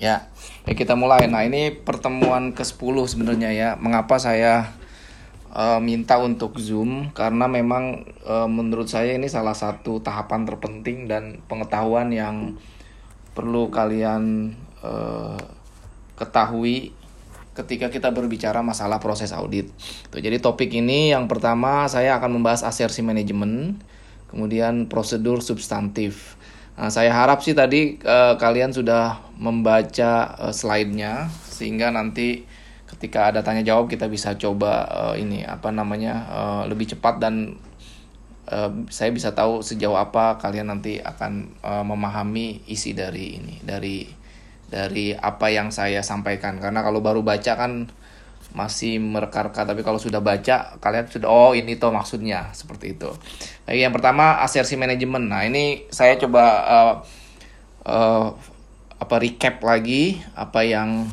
Ya, ya kita mulai. Nah ini pertemuan ke-10 sebenarnya ya. Mengapa saya uh, minta untuk Zoom? Karena memang uh, menurut saya ini salah satu tahapan terpenting dan pengetahuan yang perlu kalian uh, ketahui ketika kita berbicara masalah proses audit. Tuh, jadi topik ini yang pertama saya akan membahas asersi manajemen, kemudian prosedur substantif. Nah, saya harap sih tadi uh, kalian sudah membaca uh, slide-nya sehingga nanti ketika ada tanya jawab kita bisa coba uh, ini apa namanya uh, lebih cepat dan uh, saya bisa tahu sejauh apa kalian nanti akan uh, memahami isi dari ini dari dari apa yang saya sampaikan. Karena kalau baru baca kan masih mereka-reka tapi kalau sudah baca kalian sudah oh ini tuh maksudnya seperti itu. Nah, yang pertama asersi manajemen. Nah, ini saya coba uh, uh, apa recap lagi apa yang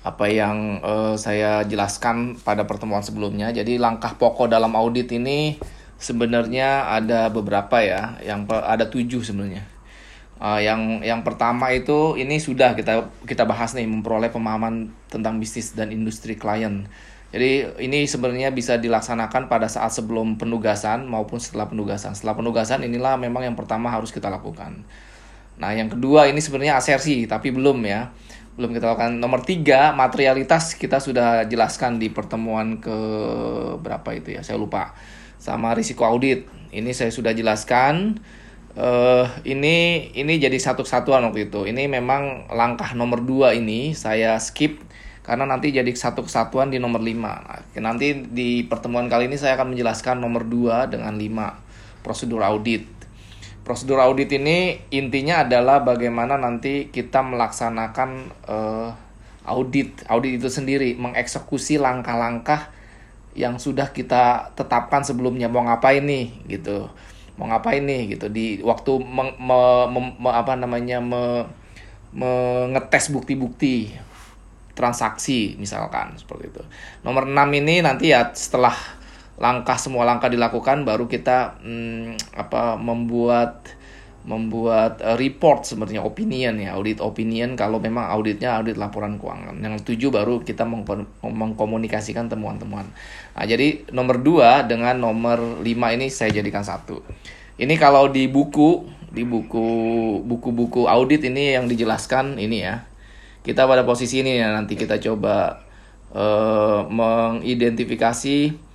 apa yang uh, saya jelaskan pada pertemuan sebelumnya. Jadi langkah pokok dalam audit ini sebenarnya ada beberapa ya, yang ada tujuh sebenarnya. Uh, yang yang pertama itu ini sudah kita kita bahas nih memperoleh pemahaman tentang bisnis dan industri klien. Jadi ini sebenarnya bisa dilaksanakan pada saat sebelum penugasan maupun setelah penugasan. Setelah penugasan inilah memang yang pertama harus kita lakukan. Nah yang kedua ini sebenarnya asersi tapi belum ya belum kita lakukan. Nomor tiga materialitas kita sudah jelaskan di pertemuan ke berapa itu ya saya lupa. Sama risiko audit ini saya sudah jelaskan uh, ini ini jadi satu kesatuan waktu itu. Ini memang langkah nomor dua ini saya skip karena nanti jadi satu kesatuan di nomor 5. Nah, nanti di pertemuan kali ini saya akan menjelaskan nomor 2 dengan 5 prosedur audit. Prosedur audit ini intinya adalah bagaimana nanti kita melaksanakan uh, audit. Audit itu sendiri mengeksekusi langkah-langkah yang sudah kita tetapkan sebelumnya mau ngapain nih gitu mau ngapain nih gitu di waktu me, me, me, me, apa namanya me, mengetes bukti-bukti transaksi misalkan seperti itu. Nomor 6 ini nanti ya setelah langkah semua langkah dilakukan baru kita hmm, apa membuat membuat uh, report sebenarnya opinion ya audit opinion kalau memang auditnya audit laporan keuangan. Yang tujuh baru kita mengkomunikasikan temuan-temuan. Nah jadi nomor dua dengan nomor lima ini saya jadikan satu. Ini kalau di buku di buku buku-buku audit ini yang dijelaskan ini ya. Kita pada posisi ini ya nanti kita coba uh, mengidentifikasi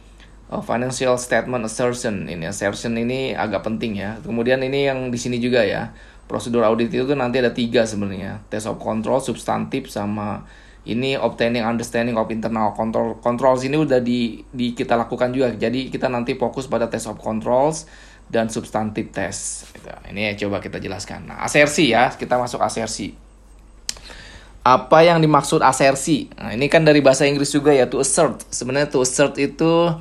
Oh, financial statement assertion ini assertion ini agak penting ya. Kemudian ini yang di sini juga ya. Prosedur audit itu tuh nanti ada tiga sebenarnya. Test of control, substantif sama ini obtaining understanding of internal control controls ini udah di, di kita lakukan juga. Jadi kita nanti fokus pada test of controls dan substantif test. Gitu. Ini ya coba kita jelaskan. Nah, asersi ya, kita masuk asersi. Apa yang dimaksud asersi? Nah, ini kan dari bahasa Inggris juga ya to assert. Sebenarnya to assert itu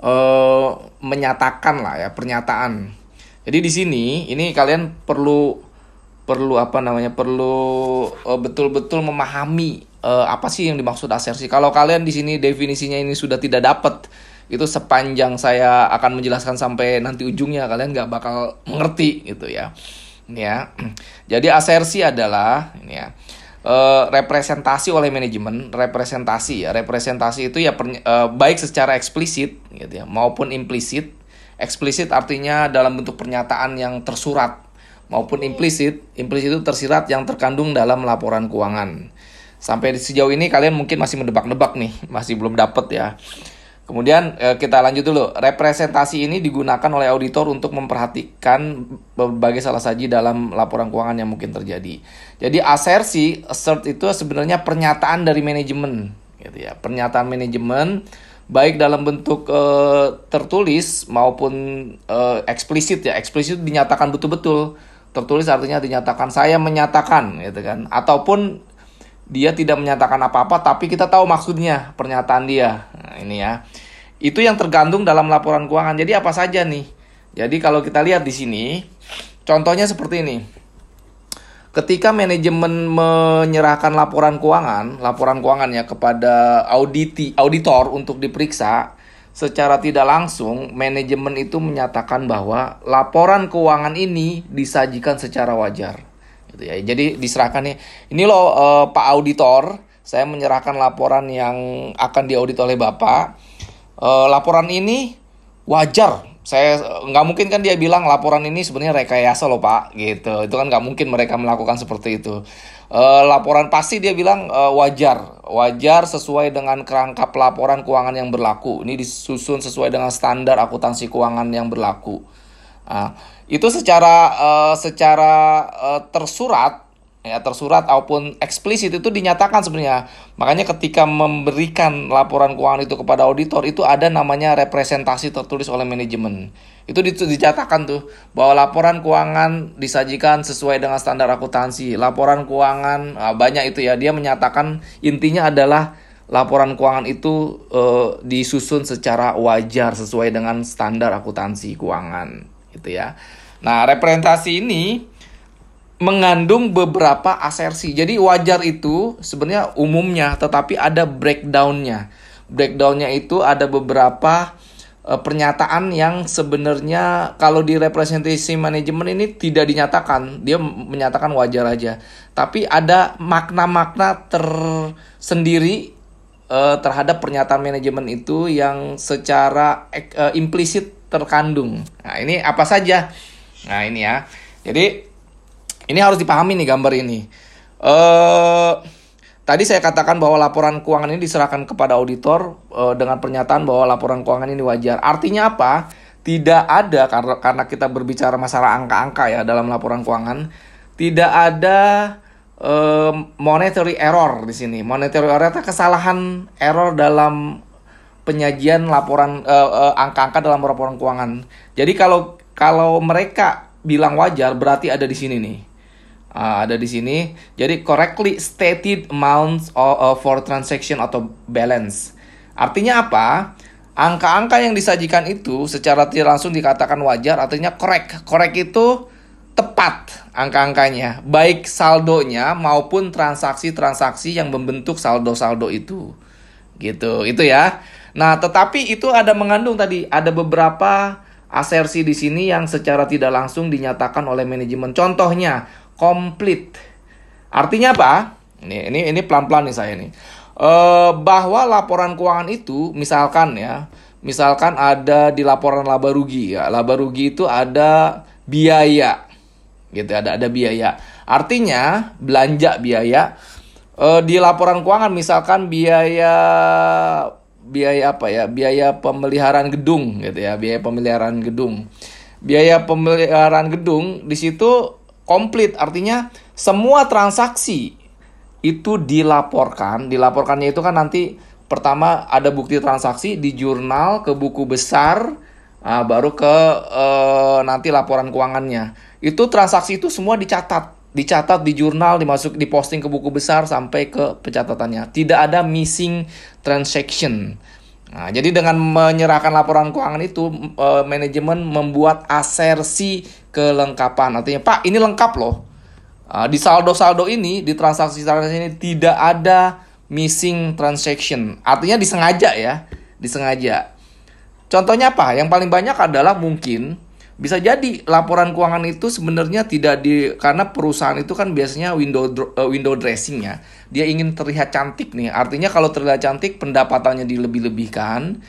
uh, menyatakan lah ya pernyataan. Jadi di sini ini kalian perlu perlu apa namanya perlu uh, betul-betul memahami uh, apa sih yang dimaksud asersi. Kalau kalian di sini definisinya ini sudah tidak dapat itu sepanjang saya akan menjelaskan sampai nanti ujungnya kalian nggak bakal mengerti gitu ya. Ya. Jadi asersi adalah Uh, representasi oleh manajemen representasi ya. Representasi itu ya per, uh, baik secara eksplisit gitu ya maupun implisit. Eksplisit artinya dalam bentuk pernyataan yang tersurat maupun implisit. Implisit itu tersirat yang terkandung dalam laporan keuangan. Sampai sejauh ini kalian mungkin masih mendebak-nebak nih masih belum dapet ya Kemudian eh, kita lanjut dulu. Representasi ini digunakan oleh auditor untuk memperhatikan berbagai salah saji dalam laporan keuangan yang mungkin terjadi. Jadi asersi, assert itu sebenarnya pernyataan dari manajemen, gitu ya. Pernyataan manajemen baik dalam bentuk eh, tertulis maupun eh, eksplisit ya. Eksplisit dinyatakan betul-betul. Tertulis artinya dinyatakan saya menyatakan, gitu kan. Ataupun dia tidak menyatakan apa-apa tapi kita tahu maksudnya pernyataan dia. Nah, ini ya. Itu yang tergantung dalam laporan keuangan. Jadi apa saja nih? Jadi kalau kita lihat di sini, contohnya seperti ini. Ketika manajemen menyerahkan laporan keuangan, laporan keuangannya kepada auditi, auditor untuk diperiksa, secara tidak langsung manajemen itu menyatakan bahwa laporan keuangan ini disajikan secara wajar. Gitu ya. Jadi diserahkan nih, ini loh uh, Pak Auditor, saya menyerahkan laporan yang akan diaudit oleh Bapak. Uh, laporan ini wajar. Saya nggak mungkin kan dia bilang laporan ini sebenarnya rekayasa loh Pak, gitu. Itu kan nggak mungkin mereka melakukan seperti itu. Uh, laporan pasti dia bilang uh, wajar, wajar sesuai dengan kerangka pelaporan keuangan yang berlaku. Ini disusun sesuai dengan standar akuntansi keuangan yang berlaku. Uh, itu secara uh, secara uh, tersurat ya tersurat ataupun eksplisit itu dinyatakan sebenarnya. Makanya ketika memberikan laporan keuangan itu kepada auditor itu ada namanya representasi tertulis oleh manajemen. Itu dicatatkan tuh bahwa laporan keuangan disajikan sesuai dengan standar akuntansi. Laporan keuangan nah banyak itu ya. Dia menyatakan intinya adalah laporan keuangan itu uh, disusun secara wajar sesuai dengan standar akuntansi keuangan gitu ya. Nah, representasi ini mengandung beberapa asersi. Jadi wajar itu sebenarnya umumnya, tetapi ada breakdownnya. Breakdownnya itu ada beberapa uh, pernyataan yang sebenarnya kalau di representasi manajemen ini tidak dinyatakan, dia menyatakan wajar aja. Tapi ada makna-makna tersendiri uh, terhadap pernyataan manajemen itu yang secara uh, implisit terkandung. Nah ini apa saja? Nah ini ya. Jadi ini harus dipahami nih gambar ini. Uh, tadi saya katakan bahwa laporan keuangan ini diserahkan kepada auditor uh, dengan pernyataan bahwa laporan keuangan ini wajar. Artinya apa? Tidak ada karena karena kita berbicara masalah angka-angka ya dalam laporan keuangan, tidak ada uh, monetary error di sini. Monetary error itu kesalahan error dalam penyajian laporan angka-angka uh, uh, dalam laporan keuangan. Jadi kalau kalau mereka bilang wajar berarti ada di sini nih uh, ada di sini. Jadi correctly stated amounts uh, for transaction atau balance. Artinya apa? Angka-angka yang disajikan itu secara tidak langsung dikatakan wajar, artinya correct. Correct itu tepat angka-angkanya, baik saldonya maupun transaksi-transaksi yang membentuk saldo-saldo itu. Gitu, itu ya. Nah, tetapi itu ada mengandung tadi ada beberapa asersi di sini yang secara tidak langsung dinyatakan oleh manajemen. Contohnya, komplit. Artinya apa? Ini ini ini pelan-pelan nih saya nih. E, bahwa laporan keuangan itu misalkan ya, misalkan ada di laporan laba rugi ya. Laba rugi itu ada biaya. Gitu ada ada biaya. Artinya belanja biaya e, di laporan keuangan misalkan biaya biaya apa ya? Biaya pemeliharaan gedung gitu ya, biaya pemeliharaan gedung. Biaya pemeliharaan gedung di situ komplit artinya semua transaksi itu dilaporkan dilaporkannya itu kan nanti pertama ada bukti transaksi di jurnal ke buku besar nah, baru ke uh, nanti laporan keuangannya itu transaksi itu semua dicatat dicatat di jurnal dimasuk diposting ke buku besar sampai ke pencatatannya tidak ada missing transaction Nah, jadi dengan menyerahkan laporan keuangan itu, uh, manajemen membuat asersi kelengkapan. Artinya, Pak, ini lengkap loh. Uh, di saldo-saldo ini, di transaksi-transaksi ini tidak ada missing transaction. Artinya disengaja ya, disengaja. Contohnya apa? Yang paling banyak adalah mungkin bisa jadi laporan keuangan itu sebenarnya tidak di karena perusahaan itu kan biasanya window uh, window dressing ya. Dia ingin terlihat cantik nih. Artinya kalau terlihat cantik pendapatannya dilebih-lebihkan,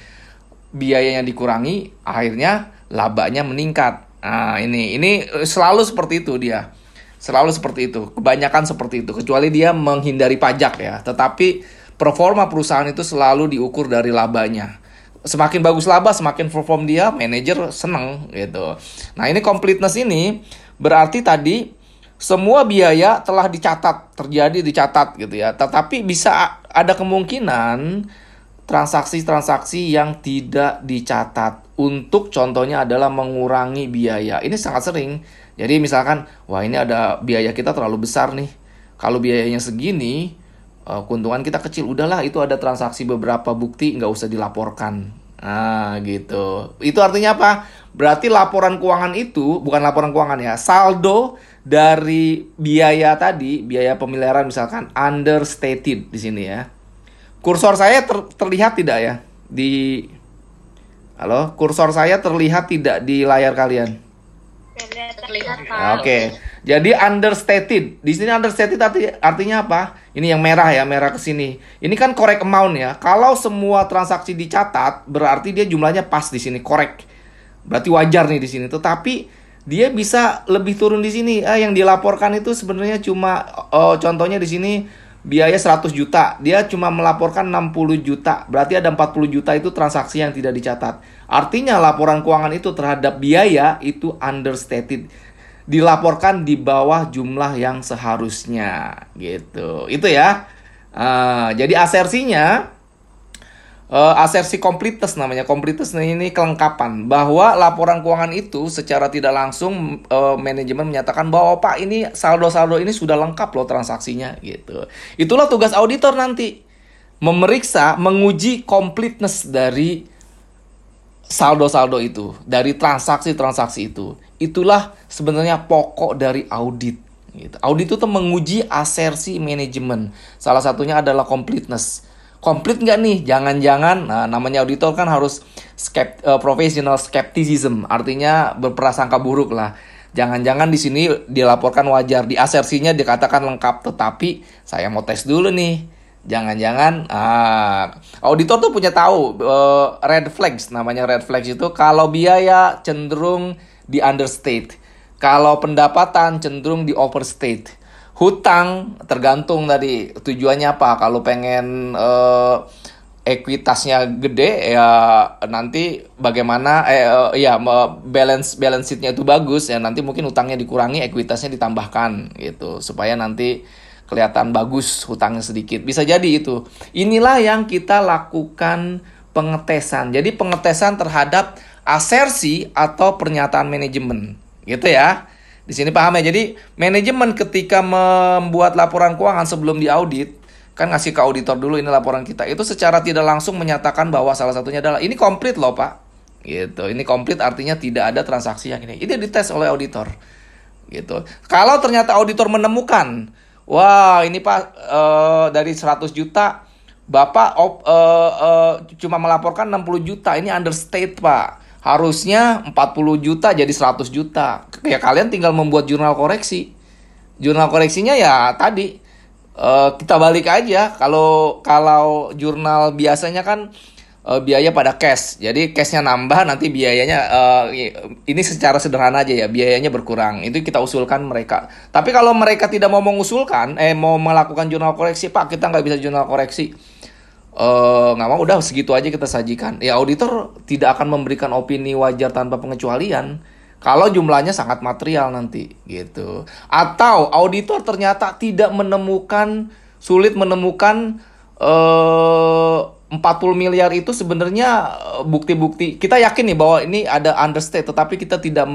biayanya dikurangi, akhirnya labanya meningkat. Nah, ini ini selalu seperti itu dia. Selalu seperti itu. Kebanyakan seperti itu kecuali dia menghindari pajak ya. Tetapi performa perusahaan itu selalu diukur dari labanya semakin bagus laba, semakin perform dia, manajer seneng gitu. Nah ini completeness ini berarti tadi semua biaya telah dicatat, terjadi dicatat gitu ya. Tetapi bisa ada kemungkinan transaksi-transaksi yang tidak dicatat. Untuk contohnya adalah mengurangi biaya. Ini sangat sering. Jadi misalkan, wah ini ada biaya kita terlalu besar nih. Kalau biayanya segini, uh, keuntungan kita kecil udahlah itu ada transaksi beberapa bukti nggak usah dilaporkan. Nah gitu. Itu artinya apa? Berarti laporan keuangan itu bukan laporan keuangan ya saldo dari biaya tadi biaya pemeliharaan misalkan understated di sini ya. Kursor saya ter terlihat tidak ya? Di halo? Kursor saya terlihat tidak di layar kalian? Terlihat Oke, okay. Jadi understated. Di sini understated arti, artinya apa? Ini yang merah ya, merah ke sini. Ini kan correct amount ya. Kalau semua transaksi dicatat, berarti dia jumlahnya pas di sini, correct. Berarti wajar nih di sini. Tetapi dia bisa lebih turun di sini. Ah, yang dilaporkan itu sebenarnya cuma oh, contohnya di sini biaya 100 juta. Dia cuma melaporkan 60 juta. Berarti ada 40 juta itu transaksi yang tidak dicatat. Artinya laporan keuangan itu terhadap biaya itu understated dilaporkan di bawah jumlah yang seharusnya gitu. Itu ya. Uh, jadi asersinya uh, asersi completeness namanya. Completeness ini kelengkapan. Bahwa laporan keuangan itu secara tidak langsung uh, manajemen menyatakan bahwa pak ini saldo-saldo ini sudah lengkap loh transaksinya gitu. Itulah tugas auditor nanti. Memeriksa menguji completeness dari saldo-saldo itu, dari transaksi-transaksi itu. Itulah sebenarnya pokok dari audit. Gitu. Audit itu menguji asersi manajemen. Salah satunya adalah completeness. Complete nggak nih? Jangan-jangan, nah, namanya auditor kan harus skept, uh, professional skepticism, artinya berprasangka buruk lah. Jangan-jangan di sini dilaporkan wajar, di asersinya dikatakan lengkap, tetapi saya mau tes dulu nih Jangan-jangan ah, auditor tuh punya tahu uh, red flags namanya red flags itu kalau biaya cenderung di understate, kalau pendapatan cenderung di overstate. Hutang tergantung tadi tujuannya apa. Kalau pengen uh, ekuitasnya gede ya nanti bagaimana eh uh, ya balance balance sheetnya itu bagus ya nanti mungkin hutangnya dikurangi ekuitasnya ditambahkan gitu supaya nanti kelihatan bagus hutangnya sedikit. Bisa jadi itu. Inilah yang kita lakukan pengetesan. Jadi pengetesan terhadap asersi atau pernyataan manajemen. Gitu ya. Di sini paham ya. Jadi manajemen ketika membuat laporan keuangan sebelum diaudit kan ngasih ke auditor dulu ini laporan kita itu secara tidak langsung menyatakan bahwa salah satunya adalah ini komplit loh pak gitu ini komplit artinya tidak ada transaksi yang ini ini dites oleh auditor gitu kalau ternyata auditor menemukan Wah, ini Pak uh, dari 100 juta Bapak op, uh, uh, cuma melaporkan 60 juta. Ini understate, Pak. Harusnya 40 juta jadi 100 juta. Ya kalian tinggal membuat jurnal koreksi. Jurnal koreksinya ya tadi uh, kita balik aja. Kalau kalau jurnal biasanya kan uh, biaya pada cash. Jadi cashnya nambah nanti biayanya uh, ini secara sederhana aja ya biayanya berkurang. Itu kita usulkan mereka. Tapi kalau mereka tidak mau mengusulkan, eh mau melakukan jurnal koreksi, Pak kita nggak bisa jurnal koreksi. Uh, nggak mau udah segitu aja kita sajikan. Ya auditor tidak akan memberikan opini wajar tanpa pengecualian kalau jumlahnya sangat material nanti gitu. Atau auditor ternyata tidak menemukan sulit menemukan uh, 40 miliar itu sebenarnya eh, bukti-bukti kita yakin nih bahwa ini ada understate tetapi kita tidak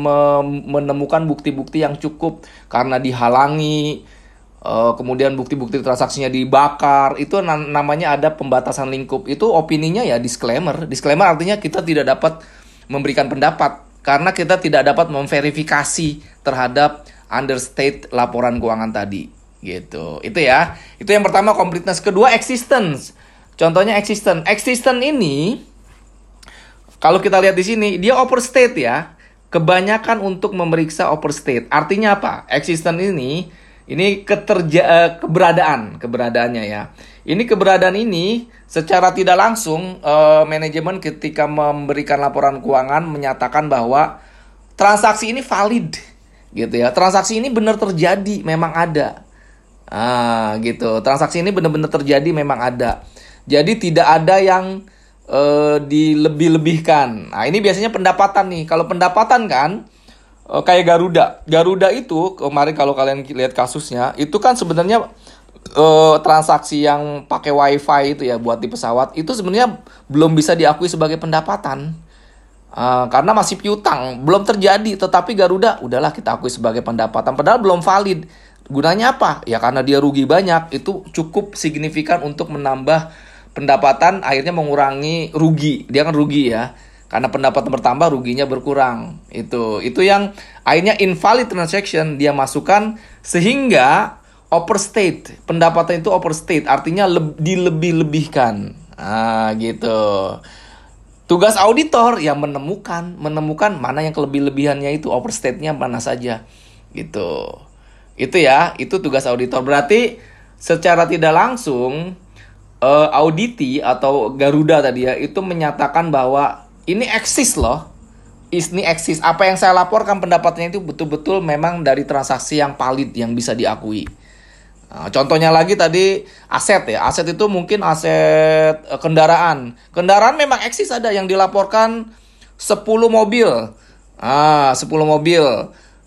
menemukan bukti-bukti yang cukup karena dihalangi uh, kemudian bukti-bukti transaksinya dibakar itu na namanya ada pembatasan lingkup itu opininya ya disclaimer disclaimer artinya kita tidak dapat memberikan pendapat karena kita tidak dapat memverifikasi terhadap understate laporan keuangan tadi gitu itu ya itu yang pertama completeness kedua existence Contohnya existent. Existent ini kalau kita lihat di sini dia overstate ya. Kebanyakan untuk memeriksa overstate. Artinya apa? Existent ini ini keterja uh, keberadaan, keberadaannya ya. Ini keberadaan ini secara tidak langsung uh, manajemen ketika memberikan laporan keuangan menyatakan bahwa transaksi ini valid gitu ya. Transaksi ini benar terjadi, memang ada. Ah, gitu. Transaksi ini benar-benar terjadi, memang ada. Jadi tidak ada yang uh, dilebih-lebihkan. Nah, ini biasanya pendapatan nih. Kalau pendapatan kan uh, kayak Garuda. Garuda itu kemarin kalau kalian lihat kasusnya, itu kan sebenarnya uh, transaksi yang pakai WiFi itu ya buat di pesawat itu sebenarnya belum bisa diakui sebagai pendapatan. Uh, karena masih piutang, belum terjadi. Tetapi Garuda, udahlah kita akui sebagai pendapatan. Padahal belum valid. Gunanya apa? Ya karena dia rugi banyak, itu cukup signifikan untuk menambah pendapatan akhirnya mengurangi rugi dia kan rugi ya karena pendapatan bertambah ruginya berkurang. Itu itu yang akhirnya invalid transaction. Dia masukkan sehingga overstate. Pendapatan itu overstate. Artinya le dilebih-lebihkan. Ah gitu. Tugas auditor yang menemukan menemukan mana yang kelebih-lebihannya itu overstate-nya mana saja. Gitu. Itu ya, itu tugas auditor. Berarti secara tidak langsung uh, auditi atau Garuda tadi ya itu menyatakan bahwa ini eksis loh. Ini eksis. Apa yang saya laporkan pendapatnya itu betul-betul memang dari transaksi yang valid yang bisa diakui. Nah, contohnya lagi tadi aset ya. Aset itu mungkin aset uh, kendaraan. Kendaraan memang eksis ada yang dilaporkan 10 mobil. Ah, 10 mobil.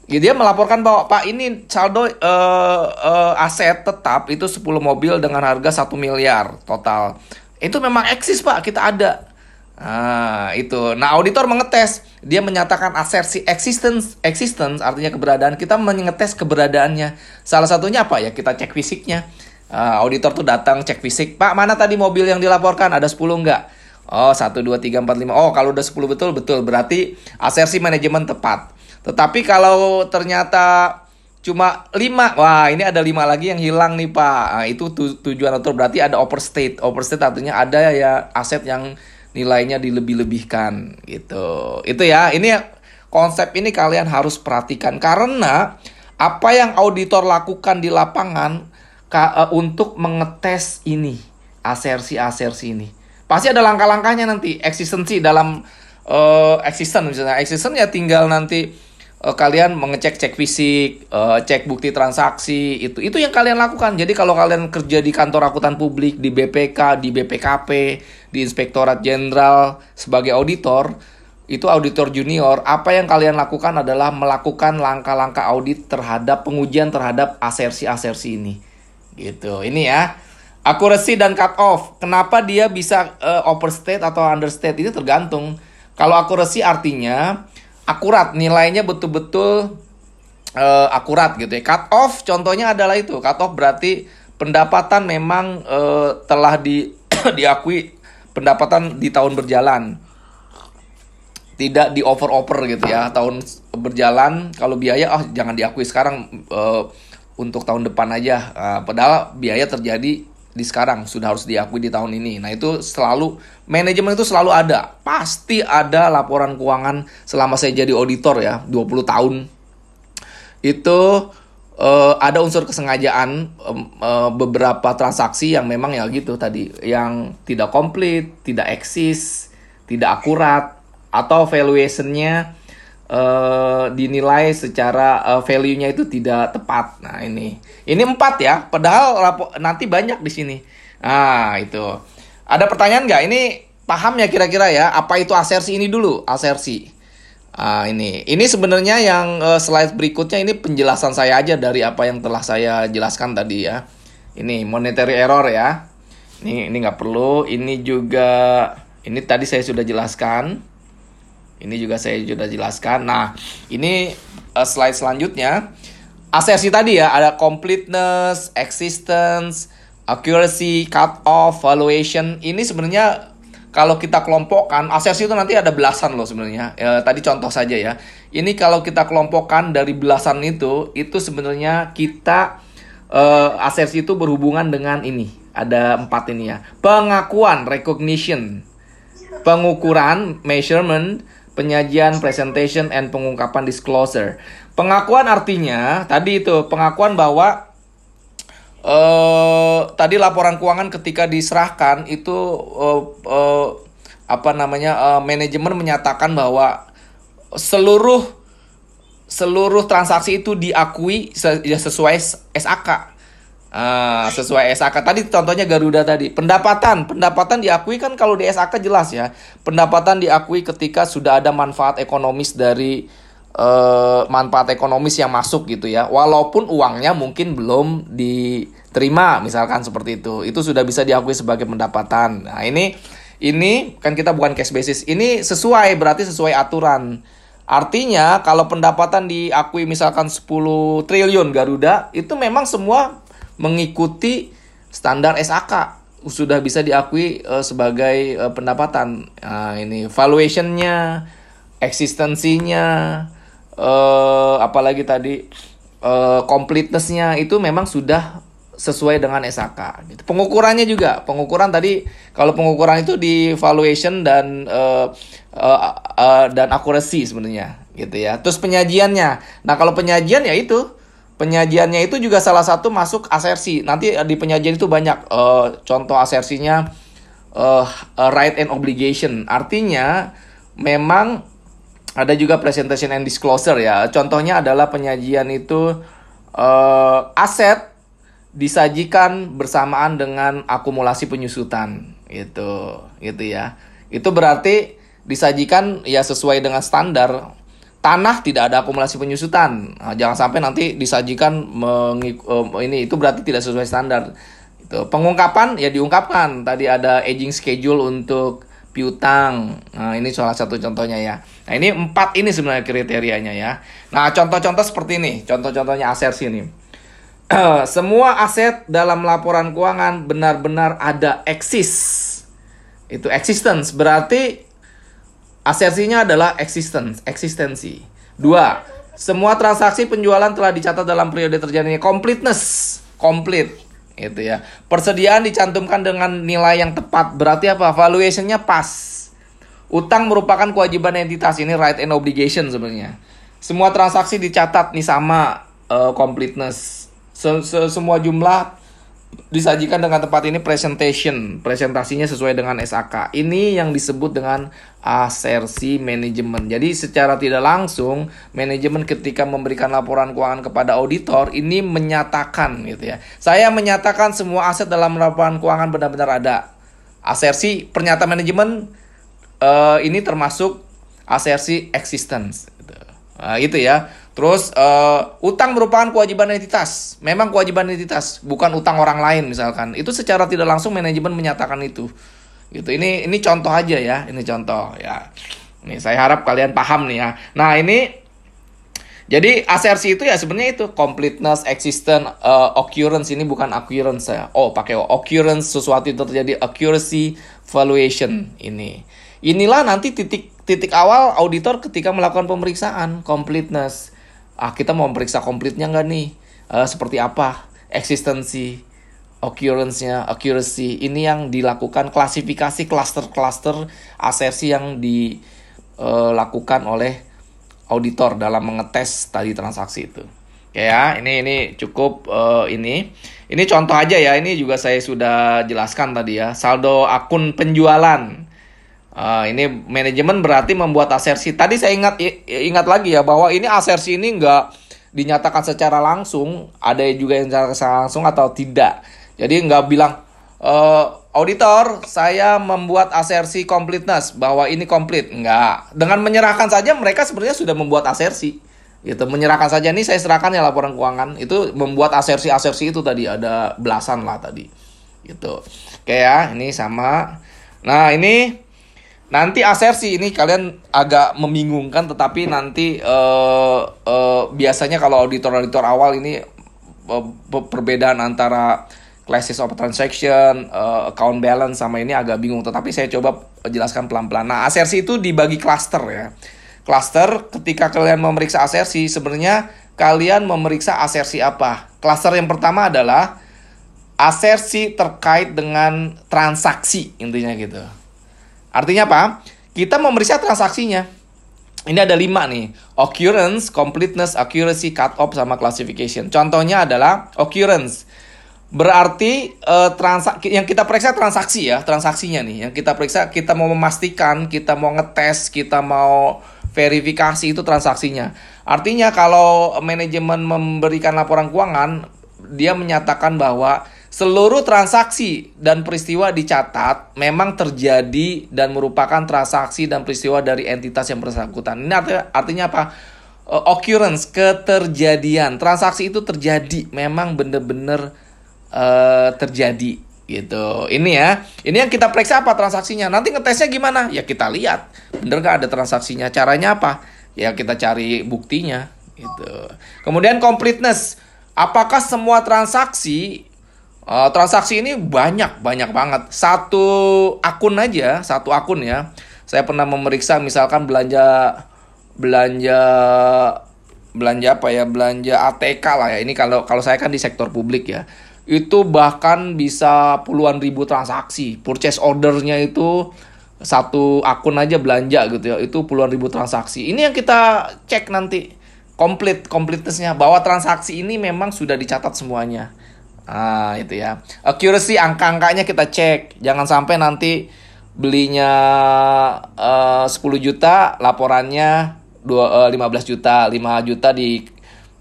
Ya, dia melaporkan bahwa Pak ini saldo uh, uh, aset tetap itu 10 mobil dengan harga 1 miliar total. Itu memang eksis Pak, kita ada. Nah, itu. Nah, auditor mengetes. Dia menyatakan asersi existence, existence artinya keberadaan. Kita mengetes keberadaannya. Salah satunya apa ya? Kita cek fisiknya. Uh, auditor tuh datang cek fisik. Pak, mana tadi mobil yang dilaporkan? Ada 10 enggak? Oh, 1, 2, 3, 4, 5. Oh, kalau udah 10 betul, betul. Berarti asersi manajemen tepat. Tetapi kalau ternyata cuma 5, wah ini ada 5 lagi yang hilang nih Pak. Nah, itu tu tujuan autor berarti ada overstate. Overstate artinya ada ya aset yang nilainya dilebih-lebihkan gitu. Itu ya, ini konsep ini kalian harus perhatikan karena apa yang auditor lakukan di lapangan uh, untuk mengetes ini, asersi-asersi ini. Pasti ada langkah-langkahnya nanti, eksistensi dalam uh, eksisten misalnya. Eksisten ya tinggal nanti uh, kalian mengecek cek fisik, uh, cek bukti transaksi itu itu yang kalian lakukan. Jadi kalau kalian kerja di kantor akuntan publik, di BPK, di BPKP, di Inspektorat Jenderal sebagai auditor, itu auditor junior, apa yang kalian lakukan adalah melakukan langkah-langkah audit terhadap pengujian terhadap asersi-asersi ini. Gitu. Ini ya. Accuracy dan cut off. Kenapa dia bisa uh, overstate atau understate itu tergantung. Kalau accuracy artinya akurat nilainya betul-betul uh, akurat gitu ya. Cut off contohnya adalah itu. Cut off berarti pendapatan memang uh, telah di diakui pendapatan di tahun berjalan. Tidak di over-over gitu ya. Tahun berjalan kalau biaya oh jangan diakui sekarang uh, untuk tahun depan aja. Uh, padahal biaya terjadi di sekarang sudah harus diakui di tahun ini. Nah, itu selalu manajemen itu selalu ada. Pasti ada laporan keuangan selama saya jadi auditor ya, 20 tahun. Itu uh, ada unsur kesengajaan uh, beberapa transaksi yang memang ya gitu tadi, yang tidak komplit, tidak eksis, tidak akurat atau valuationnya uh, dinilai secara uh, value-nya itu tidak tepat. Nah, ini. Ini empat ya, padahal nanti banyak di sini. Nah, itu. Ada pertanyaan nggak? Ini paham ya kira-kira ya, apa itu asersi ini dulu? Asersi. Ah, ini. Ini sebenarnya yang uh, slide berikutnya ini penjelasan saya aja dari apa yang telah saya jelaskan tadi ya. Ini monetary error ya. Ini ini nggak perlu. Ini juga ini tadi saya sudah jelaskan. Ini juga saya sudah jelaskan. Nah, ini uh, slide selanjutnya. Asersi tadi ya, ada completeness, existence, accuracy, cut off, valuation. Ini sebenarnya kalau kita kelompokkan, asersi itu nanti ada belasan loh sebenarnya. E, tadi contoh saja ya. Ini kalau kita kelompokkan dari belasan itu, itu sebenarnya kita e, itu berhubungan dengan ini. Ada empat ini ya. Pengakuan, recognition, pengukuran, measurement, penyajian, presentation, and pengungkapan disclosure. Pengakuan artinya tadi itu pengakuan bahwa uh, tadi laporan keuangan ketika diserahkan itu uh, uh, apa namanya uh, manajemen menyatakan bahwa seluruh seluruh transaksi itu diakui ya sesuai SAK Ah, sesuai SAK tadi contohnya Garuda tadi. Pendapatan, pendapatan diakui kan kalau di SAK jelas ya. Pendapatan diakui ketika sudah ada manfaat ekonomis dari uh, manfaat ekonomis yang masuk gitu ya. Walaupun uangnya mungkin belum diterima misalkan seperti itu. Itu sudah bisa diakui sebagai pendapatan. Nah, ini ini kan kita bukan cash basis. Ini sesuai berarti sesuai aturan. Artinya kalau pendapatan diakui misalkan 10 triliun Garuda itu memang semua mengikuti standar SAK sudah bisa diakui uh, sebagai uh, pendapatan. Nah, ini valuationnya, eksistensinya, uh, apalagi tadi uh, completenessnya itu memang sudah sesuai dengan SAK. Gitu. Pengukurannya juga, pengukuran tadi kalau pengukuran itu di valuation dan uh, uh, uh, dan akurasi sebenarnya, gitu ya. Terus penyajiannya, nah kalau penyajian ya itu penyajiannya itu juga salah satu masuk asersi. Nanti di penyajian itu banyak uh, contoh asersinya uh, right and obligation. Artinya memang ada juga presentation and disclosure ya. Contohnya adalah penyajian itu uh, aset disajikan bersamaan dengan akumulasi penyusutan gitu gitu ya. Itu berarti disajikan ya sesuai dengan standar tanah tidak ada akumulasi penyusutan. Nah, jangan sampai nanti disajikan mengik ini itu berarti tidak sesuai standar. Itu pengungkapan ya diungkapkan. Tadi ada aging schedule untuk piutang. Nah, ini salah satu contohnya ya. Nah, ini empat ini sebenarnya kriterianya ya. Nah, contoh-contoh seperti ini, contoh-contohnya asersi ini. Semua aset dalam laporan keuangan benar-benar ada eksis. Itu existence berarti Asersinya adalah existence, eksistensi. Dua, semua transaksi penjualan telah dicatat dalam periode terjadinya completeness, complete itu ya. Persediaan dicantumkan dengan nilai yang tepat. Berarti apa? Valuationnya pas. Utang merupakan kewajiban entitas ini right and obligation sebenarnya. Semua transaksi dicatat nih sama uh, completeness. Se -se Semua jumlah disajikan dengan tempat ini presentation, presentasinya sesuai dengan SAK. Ini yang disebut dengan asersi manajemen. Jadi secara tidak langsung manajemen ketika memberikan laporan keuangan kepada auditor ini menyatakan gitu ya. Saya menyatakan semua aset dalam laporan keuangan benar-benar ada. Asersi pernyataan manajemen uh, ini termasuk asersi existence. Gitu. Nah, itu ya. Terus uh, utang merupakan kewajiban entitas. Memang kewajiban entitas, bukan utang orang lain misalkan. Itu secara tidak langsung manajemen menyatakan itu gitu ini ini contoh aja ya ini contoh ya ini saya harap kalian paham nih ya nah ini jadi asersi itu ya sebenarnya itu completeness, existence, uh, occurrence ini bukan occurrence ya. Oh, pakai occurrence sesuatu itu terjadi accuracy valuation ini. Inilah nanti titik titik awal auditor ketika melakukan pemeriksaan completeness. Ah, kita mau memeriksa komplitnya nggak nih? Uh, seperti apa? Eksistensi, occurrence-nya, accuracy ini yang dilakukan klasifikasi cluster-cluster asersi yang dilakukan uh, oleh auditor dalam mengetes tadi transaksi itu. Ya, ini ini cukup uh, ini. Ini contoh aja ya. Ini juga saya sudah jelaskan tadi ya. Saldo akun penjualan. Uh, ini manajemen berarti membuat asersi. Tadi saya ingat ingat lagi ya bahwa ini asersi ini enggak dinyatakan secara langsung, ada juga yang secara langsung atau tidak. Jadi nggak bilang e, auditor saya membuat asersi completeness bahwa ini komplit. Nggak. Dengan menyerahkan saja mereka sebenarnya sudah membuat asersi. Gitu. Menyerahkan saja nih saya serahkan ya laporan keuangan. Itu membuat asersi asersi itu tadi ada belasan lah tadi. Gitu. Oke ya ini sama. Nah ini nanti asersi ini kalian agak membingungkan tetapi nanti uh, uh, biasanya kalau auditor auditor awal ini uh, perbedaan antara classes of transaction, uh, account balance sama ini agak bingung. Tetapi saya coba jelaskan pelan-pelan. Nah, asersi itu dibagi cluster ya. Cluster ketika kalian memeriksa asersi sebenarnya kalian memeriksa asersi apa? Cluster yang pertama adalah asersi terkait dengan transaksi intinya gitu. Artinya apa? Kita memeriksa transaksinya. Ini ada lima nih. Occurrence, completeness, accuracy, cut off, sama classification. Contohnya adalah occurrence Berarti uh, transaksi yang kita periksa transaksi ya, transaksinya nih. Yang kita periksa kita mau memastikan, kita mau ngetes, kita mau verifikasi itu transaksinya. Artinya kalau manajemen memberikan laporan keuangan, dia menyatakan bahwa seluruh transaksi dan peristiwa dicatat memang terjadi dan merupakan transaksi dan peristiwa dari entitas yang bersangkutan. Ini artinya, artinya apa? Uh, occurrence, keterjadian. Transaksi itu terjadi, memang benar-benar uh, terjadi gitu. Ini ya. Ini yang kita periksa apa transaksinya. Nanti ngetesnya gimana? Ya kita lihat. Bener gak ada transaksinya? Caranya apa? Ya kita cari buktinya gitu. Kemudian completeness. Apakah semua transaksi uh, transaksi ini banyak banyak banget. Satu akun aja, satu akun ya. Saya pernah memeriksa misalkan belanja belanja belanja apa ya? Belanja ATK lah ya. Ini kalau kalau saya kan di sektor publik ya itu bahkan bisa puluhan ribu transaksi. Purchase ordernya itu satu akun aja belanja gitu ya, itu puluhan ribu transaksi. Ini yang kita cek nanti. komplit completenessnya bahwa transaksi ini memang sudah dicatat semuanya. Ah, itu ya. Accuracy angka-angkanya kita cek. Jangan sampai nanti belinya uh, 10 juta, laporannya dua, uh, 15 juta, 5 juta di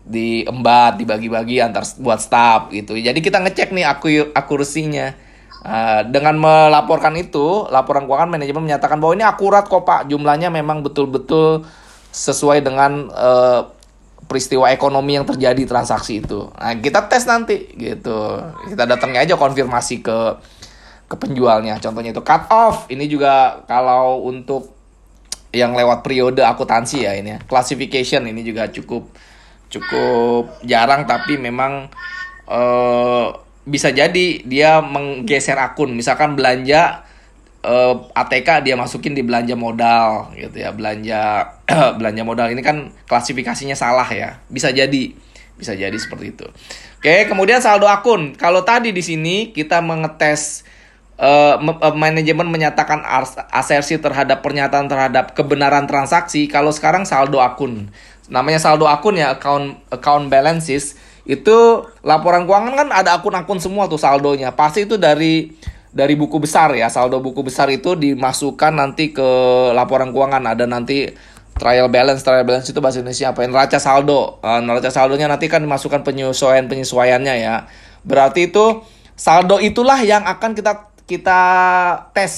diembat, dibagi-bagi antar buat staff gitu. Jadi kita ngecek nih aku akurasinya. Uh, dengan melaporkan itu, laporan keuangan manajemen menyatakan bahwa ini akurat kok Pak, jumlahnya memang betul-betul sesuai dengan uh, peristiwa ekonomi yang terjadi transaksi itu. Nah, kita tes nanti gitu. Kita datangnya aja konfirmasi ke ke penjualnya. Contohnya itu cut off. Ini juga kalau untuk yang lewat periode akuntansi ya ini ya. Classification ini juga cukup cukup jarang tapi memang uh, bisa jadi dia menggeser akun misalkan belanja uh, eh, ATK dia masukin di belanja modal gitu ya. Belanja belanja modal. Ini kan klasifikasinya salah ya. Bisa jadi. Bisa jadi seperti itu. Oke kemudian saldo akun. Kalau tadi di sini kita mengetes uh, manajemen menyatakan asersi terhadap pernyataan terhadap kebenaran transaksi. Kalau sekarang saldo akun. Namanya saldo akun ya account account balances. Itu laporan keuangan kan ada akun-akun semua tuh saldonya. Pasti itu dari dari buku besar ya saldo buku besar itu dimasukkan nanti ke laporan keuangan ada nanti trial balance trial balance itu bahasa Indonesia apa neraca saldo uh, neraca saldonya nanti kan dimasukkan penyesuaian penyesuaiannya ya berarti itu saldo itulah yang akan kita kita tes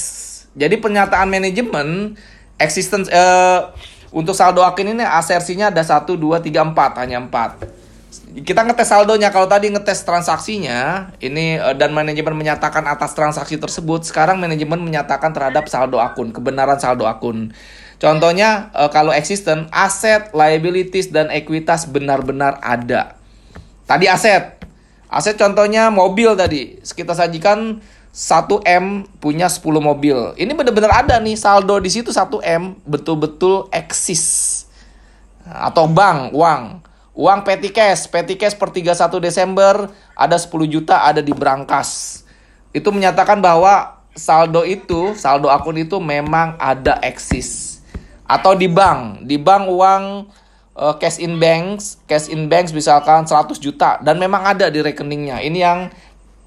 jadi pernyataan manajemen existence uh, untuk saldo akun ini asersinya ada 1, 2, 3, 4. Hanya 4. Kita ngetes saldonya. Kalau tadi ngetes transaksinya, ini eh, dan manajemen menyatakan atas transaksi tersebut. Sekarang manajemen menyatakan terhadap saldo akun. Kebenaran saldo akun. Contohnya eh, kalau existent, aset, liabilities, dan ekuitas benar-benar ada. Tadi aset. Aset contohnya mobil tadi. Kita sajikan 1M punya 10 mobil. Ini benar-benar ada nih saldo di situ 1M betul-betul eksis. Atau bank, uang. Uang petty cash, petty cash per 31 Desember ada 10 juta ada di brankas. Itu menyatakan bahwa saldo itu, saldo akun itu memang ada eksis. Atau di bank, di bank uang uh, cash in banks, cash in banks misalkan 100 juta dan memang ada di rekeningnya. Ini yang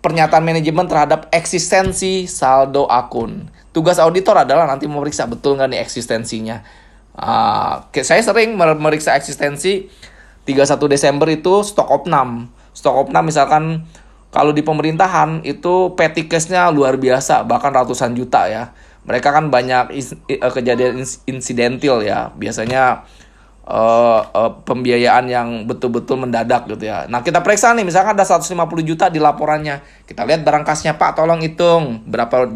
pernyataan manajemen terhadap eksistensi saldo akun. Tugas auditor adalah nanti memeriksa betul nggak nih eksistensinya. Uh, saya sering memeriksa eksistensi 31 Desember itu stok opnam. Stok opnam misalkan kalau di pemerintahan itu petty cash-nya luar biasa, bahkan ratusan juta ya. Mereka kan banyak uh, kejadian insidentil ya. Biasanya uh, uh, pembiayaan yang betul-betul mendadak gitu ya. Nah kita periksa nih misalkan ada 150 juta di laporannya. Kita lihat barang kasnya Pak tolong hitung berapa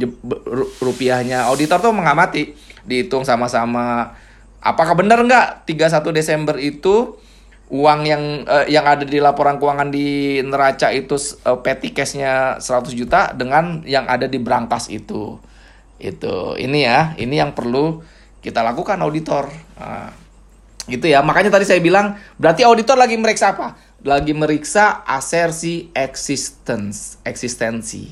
rupiahnya. Auditor tuh mengamati dihitung sama-sama. Apakah benar nggak 31 Desember itu uang yang uh, yang ada di laporan keuangan di neraca itu uh, petty cashnya 100 juta dengan yang ada di brankas itu. Itu ini ya, ini yang perlu kita lakukan auditor. Nah, Gitu ya. Makanya tadi saya bilang berarti auditor lagi meriksa apa? Lagi meriksa asersi existence, eksistensi.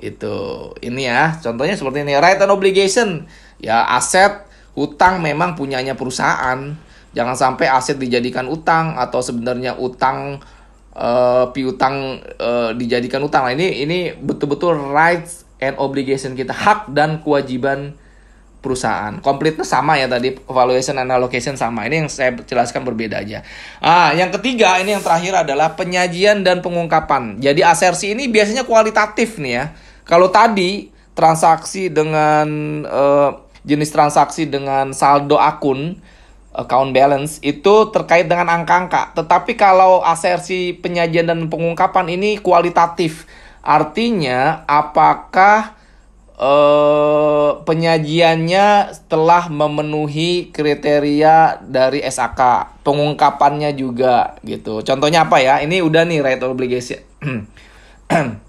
Itu. Ini ya, contohnya seperti ini. Right and obligation. Ya, aset hutang memang punyanya perusahaan. Jangan sampai aset dijadikan utang atau sebenarnya utang uh, piutang uh, dijadikan utang. Nah, ini ini betul-betul rights and obligation kita, hak dan kewajiban perusahaan. Completeness sama ya tadi, valuation and allocation sama. Ini yang saya jelaskan berbeda aja. Ah, yang ketiga ini yang terakhir adalah penyajian dan pengungkapan. Jadi asersi ini biasanya kualitatif nih ya. Kalau tadi transaksi dengan uh, jenis transaksi dengan saldo akun account balance itu terkait dengan angka-angka. Tetapi kalau asersi penyajian dan pengungkapan ini kualitatif. Artinya apakah eh, penyajiannya telah memenuhi kriteria dari SAK, pengungkapannya juga gitu. Contohnya apa ya? Ini udah nih right obligation.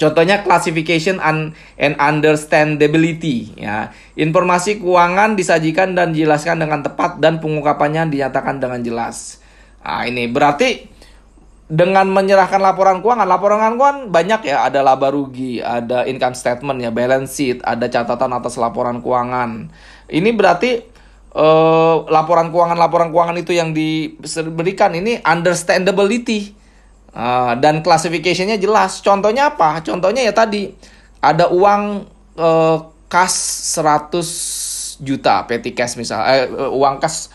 Contohnya classification and, and understandability ya. Informasi keuangan disajikan dan dijelaskan dengan tepat dan pengungkapannya dinyatakan dengan jelas. Nah, ini berarti dengan menyerahkan laporan keuangan, laporan keuangan banyak ya, ada laba rugi, ada income statement ya, balance sheet, ada catatan atas laporan keuangan. Ini berarti uh, laporan keuangan laporan keuangan itu yang diberikan ini understandability uh, dan classificationnya jelas. Contohnya apa? Contohnya ya tadi ada uang uh, kas 100 juta petty cash misal eh, uang kas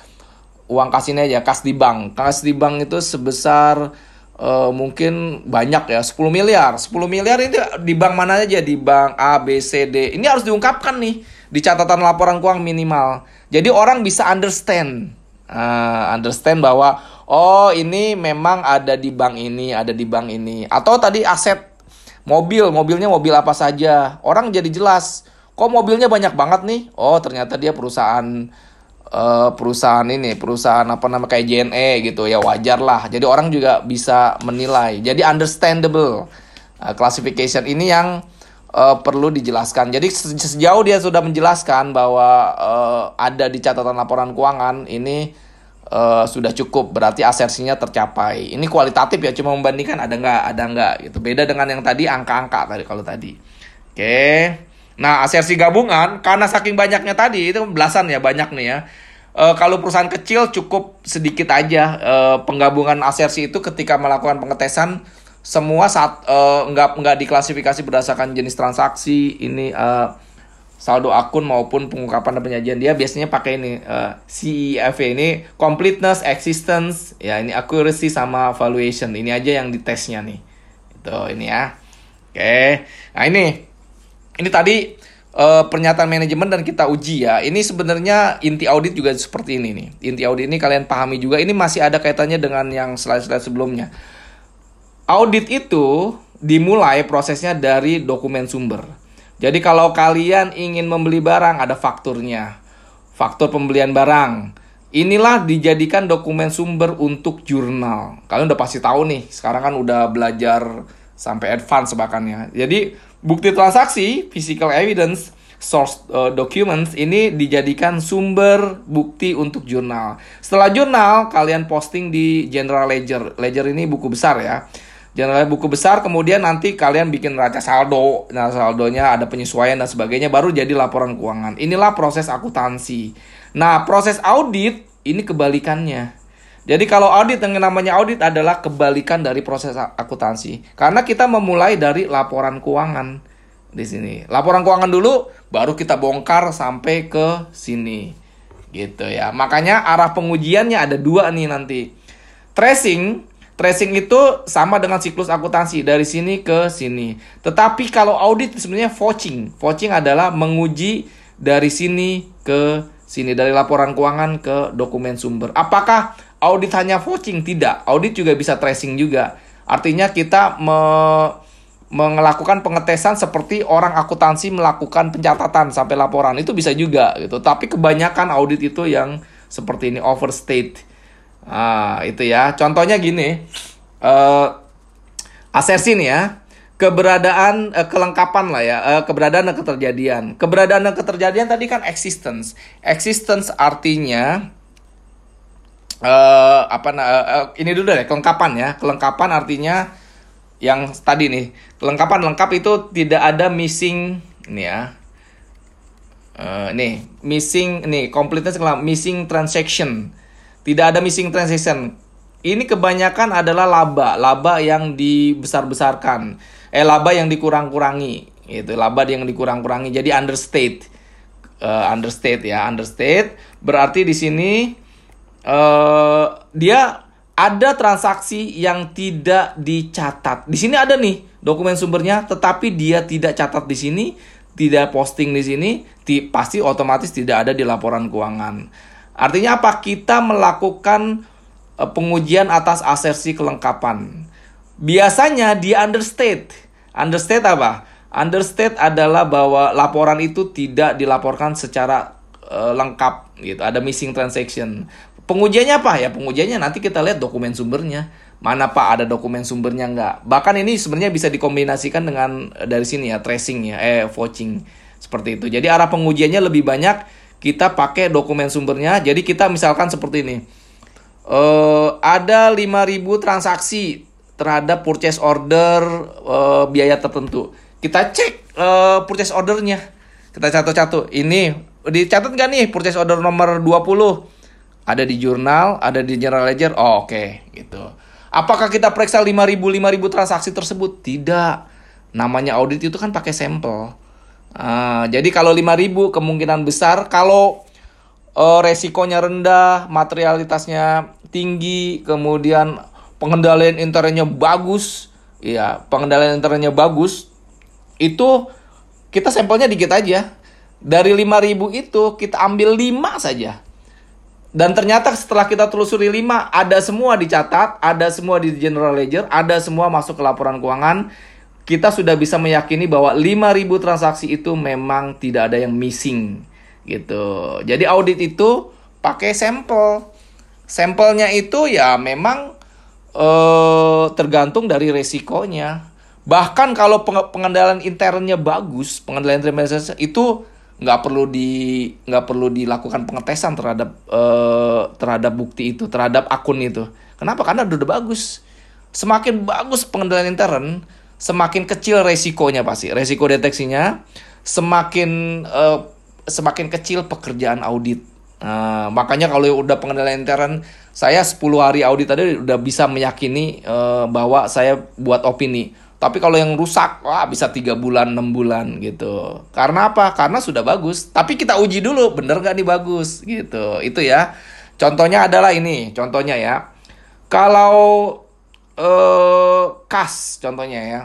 uang kas ini aja kas di bank. Kas di bank itu sebesar uh, mungkin banyak ya 10 miliar. 10 miliar ini di bank mana aja? Di bank A B C D. Ini harus diungkapkan nih di catatan laporan keuangan minimal. Jadi orang bisa understand, uh, understand bahwa oh ini memang ada di bank ini, ada di bank ini. Atau tadi aset mobil, mobilnya mobil apa saja. Orang jadi jelas. Kok mobilnya banyak banget nih? Oh ternyata dia perusahaan uh, perusahaan ini, perusahaan apa nama kayak JNE gitu ya wajar lah. Jadi orang juga bisa menilai. Jadi understandable. Uh, classification ini yang uh, perlu dijelaskan. Jadi sejauh dia sudah menjelaskan bahwa uh, ada di catatan laporan keuangan ini uh, sudah cukup, berarti asersinya tercapai. Ini kualitatif ya, cuma membandingkan ada nggak, ada nggak gitu. Beda dengan yang tadi angka-angka tadi kalau tadi. Oke. Nah, asersi gabungan karena saking banyaknya tadi itu belasan ya banyak nih ya. Uh, kalau perusahaan kecil cukup sedikit aja uh, penggabungan asersi itu ketika melakukan pengetesan semua saat uh, nggak nggak diklasifikasi berdasarkan jenis transaksi ini uh, saldo akun maupun pengungkapan dan penyajian dia biasanya pakai ini uh, eh, CEF ini completeness existence. Ya ini accuracy sama valuation. Ini aja yang ditesnya nih. Itu ini ya. Oke. Nah ini. Ini tadi uh, pernyataan manajemen dan kita uji ya. Ini sebenarnya inti audit juga seperti ini nih. Inti audit ini kalian pahami juga. Ini masih ada kaitannya dengan yang slide-slide sebelumnya. Audit itu dimulai prosesnya dari dokumen sumber. Jadi kalau kalian ingin membeli barang ada fakturnya. Faktur pembelian barang. Inilah dijadikan dokumen sumber untuk jurnal. Kalian udah pasti tahu nih, sekarang kan udah belajar sampai advance bahkan ya. Jadi bukti transaksi, physical evidence, source uh, documents ini dijadikan sumber bukti untuk jurnal. Setelah jurnal, kalian posting di General Ledger. Ledger ini buku besar ya. Jangan buku besar, kemudian nanti kalian bikin raca saldo. Nah, saldonya ada penyesuaian dan sebagainya, baru jadi laporan keuangan. Inilah proses akuntansi. Nah, proses audit ini kebalikannya. Jadi kalau audit yang namanya audit adalah kebalikan dari proses akuntansi. Karena kita memulai dari laporan keuangan di sini. Laporan keuangan dulu, baru kita bongkar sampai ke sini. Gitu ya. Makanya arah pengujiannya ada dua nih nanti. Tracing Tracing itu sama dengan siklus akuntansi dari sini ke sini. Tetapi kalau audit sebenarnya vouching. Vouching adalah menguji dari sini ke sini dari laporan keuangan ke dokumen sumber. Apakah audit hanya vouching? Tidak. Audit juga bisa tracing juga. Artinya kita me melakukan pengetesan seperti orang akuntansi melakukan pencatatan sampai laporan itu bisa juga gitu. Tapi kebanyakan audit itu yang seperti ini overstate Ah, itu ya. Contohnya gini. Uh, asersi nih ya. Keberadaan uh, kelengkapan lah ya, uh, keberadaan dan keterjadian. Keberadaan dan keterjadian tadi kan existence. Existence artinya uh, apa uh, uh, ini dulu deh kelengkapan ya. Kelengkapan artinya yang tadi nih. Kelengkapan lengkap itu tidak ada missing ini ya. Uh, nih, missing nih, completeness missing transaction tidak ada missing transaction. Ini kebanyakan adalah laba, laba yang dibesar-besarkan. Eh laba yang dikurang-kurangi. Itu laba yang dikurang-kurangi. Jadi understate. Uh, understate ya, understate berarti di sini uh, dia ada transaksi yang tidak dicatat. Di sini ada nih dokumen sumbernya, tetapi dia tidak catat di sini, tidak posting di sini, pasti otomatis tidak ada di laporan keuangan. Artinya apa? Kita melakukan uh, pengujian atas asersi kelengkapan. Biasanya di understate. Understate apa? Understate adalah bahwa laporan itu tidak dilaporkan secara uh, lengkap gitu. Ada missing transaction. Pengujiannya apa? Ya pengujiannya nanti kita lihat dokumen sumbernya. Mana Pak ada dokumen sumbernya nggak? Bahkan ini sebenarnya bisa dikombinasikan dengan eh, dari sini ya tracing ya, eh vouching seperti itu. Jadi arah pengujiannya lebih banyak kita pakai dokumen sumbernya. Jadi kita misalkan seperti ini. Uh, ada 5000 transaksi terhadap purchase order uh, biaya tertentu. Kita cek uh, purchase ordernya. Kita catat-catat. Ini dicatat nggak nih purchase order nomor 20? Ada di jurnal, ada di general ledger. Oh, oke, okay. gitu. Apakah kita periksa 5000 5000 transaksi tersebut? Tidak. Namanya audit itu kan pakai sampel. Uh, jadi kalau 5000 kemungkinan besar kalau uh, resikonya rendah, materialitasnya tinggi, kemudian pengendalian internetnya bagus, ya pengendalian internetnya bagus, itu kita sampelnya dikit aja. Dari 5000 itu kita ambil 5 saja. Dan ternyata setelah kita telusuri 5, ada semua dicatat, ada semua di general ledger, ada semua masuk ke laporan keuangan. Kita sudah bisa meyakini bahwa 5000 transaksi itu memang tidak ada yang missing gitu. Jadi audit itu pakai sampel. Sampelnya itu ya memang eh, tergantung dari resikonya. Bahkan kalau pengendalian internnya bagus, pengendalian internnya itu nggak perlu di nggak perlu dilakukan pengetesan terhadap uh, terhadap bukti itu, terhadap akun itu. Kenapa? Karena udah, udah bagus. Semakin bagus pengendalian intern, semakin kecil resikonya pasti. Resiko deteksinya semakin uh, semakin kecil pekerjaan audit. Uh, makanya kalau udah pengendalian intern, saya 10 hari audit tadi udah bisa meyakini uh, bahwa saya buat opini tapi kalau yang rusak, wah bisa tiga bulan, enam bulan gitu. Karena apa? Karena sudah bagus. Tapi kita uji dulu, bener nggak nih bagus gitu. Itu ya. Contohnya adalah ini, contohnya ya. Kalau eh, kas, contohnya ya.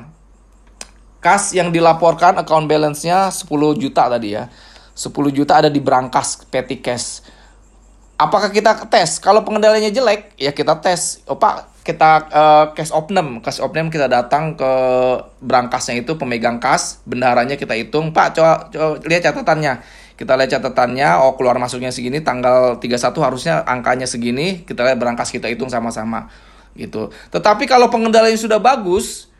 Kas yang dilaporkan account balance-nya 10 juta tadi ya. 10 juta ada di berangkas petty cash. Apakah kita tes? Kalau pengendaliannya jelek, ya kita tes. Oh Pak, kita uh, cash opname, cash opname kita datang ke berangkasnya itu pemegang kas, bendaharanya kita hitung, Pak coba, coba lihat catatannya. Kita lihat catatannya, oh keluar masuknya segini, tanggal 31 harusnya angkanya segini, kita lihat berangkas kita hitung sama-sama gitu. Tetapi kalau pengendalian sudah bagus,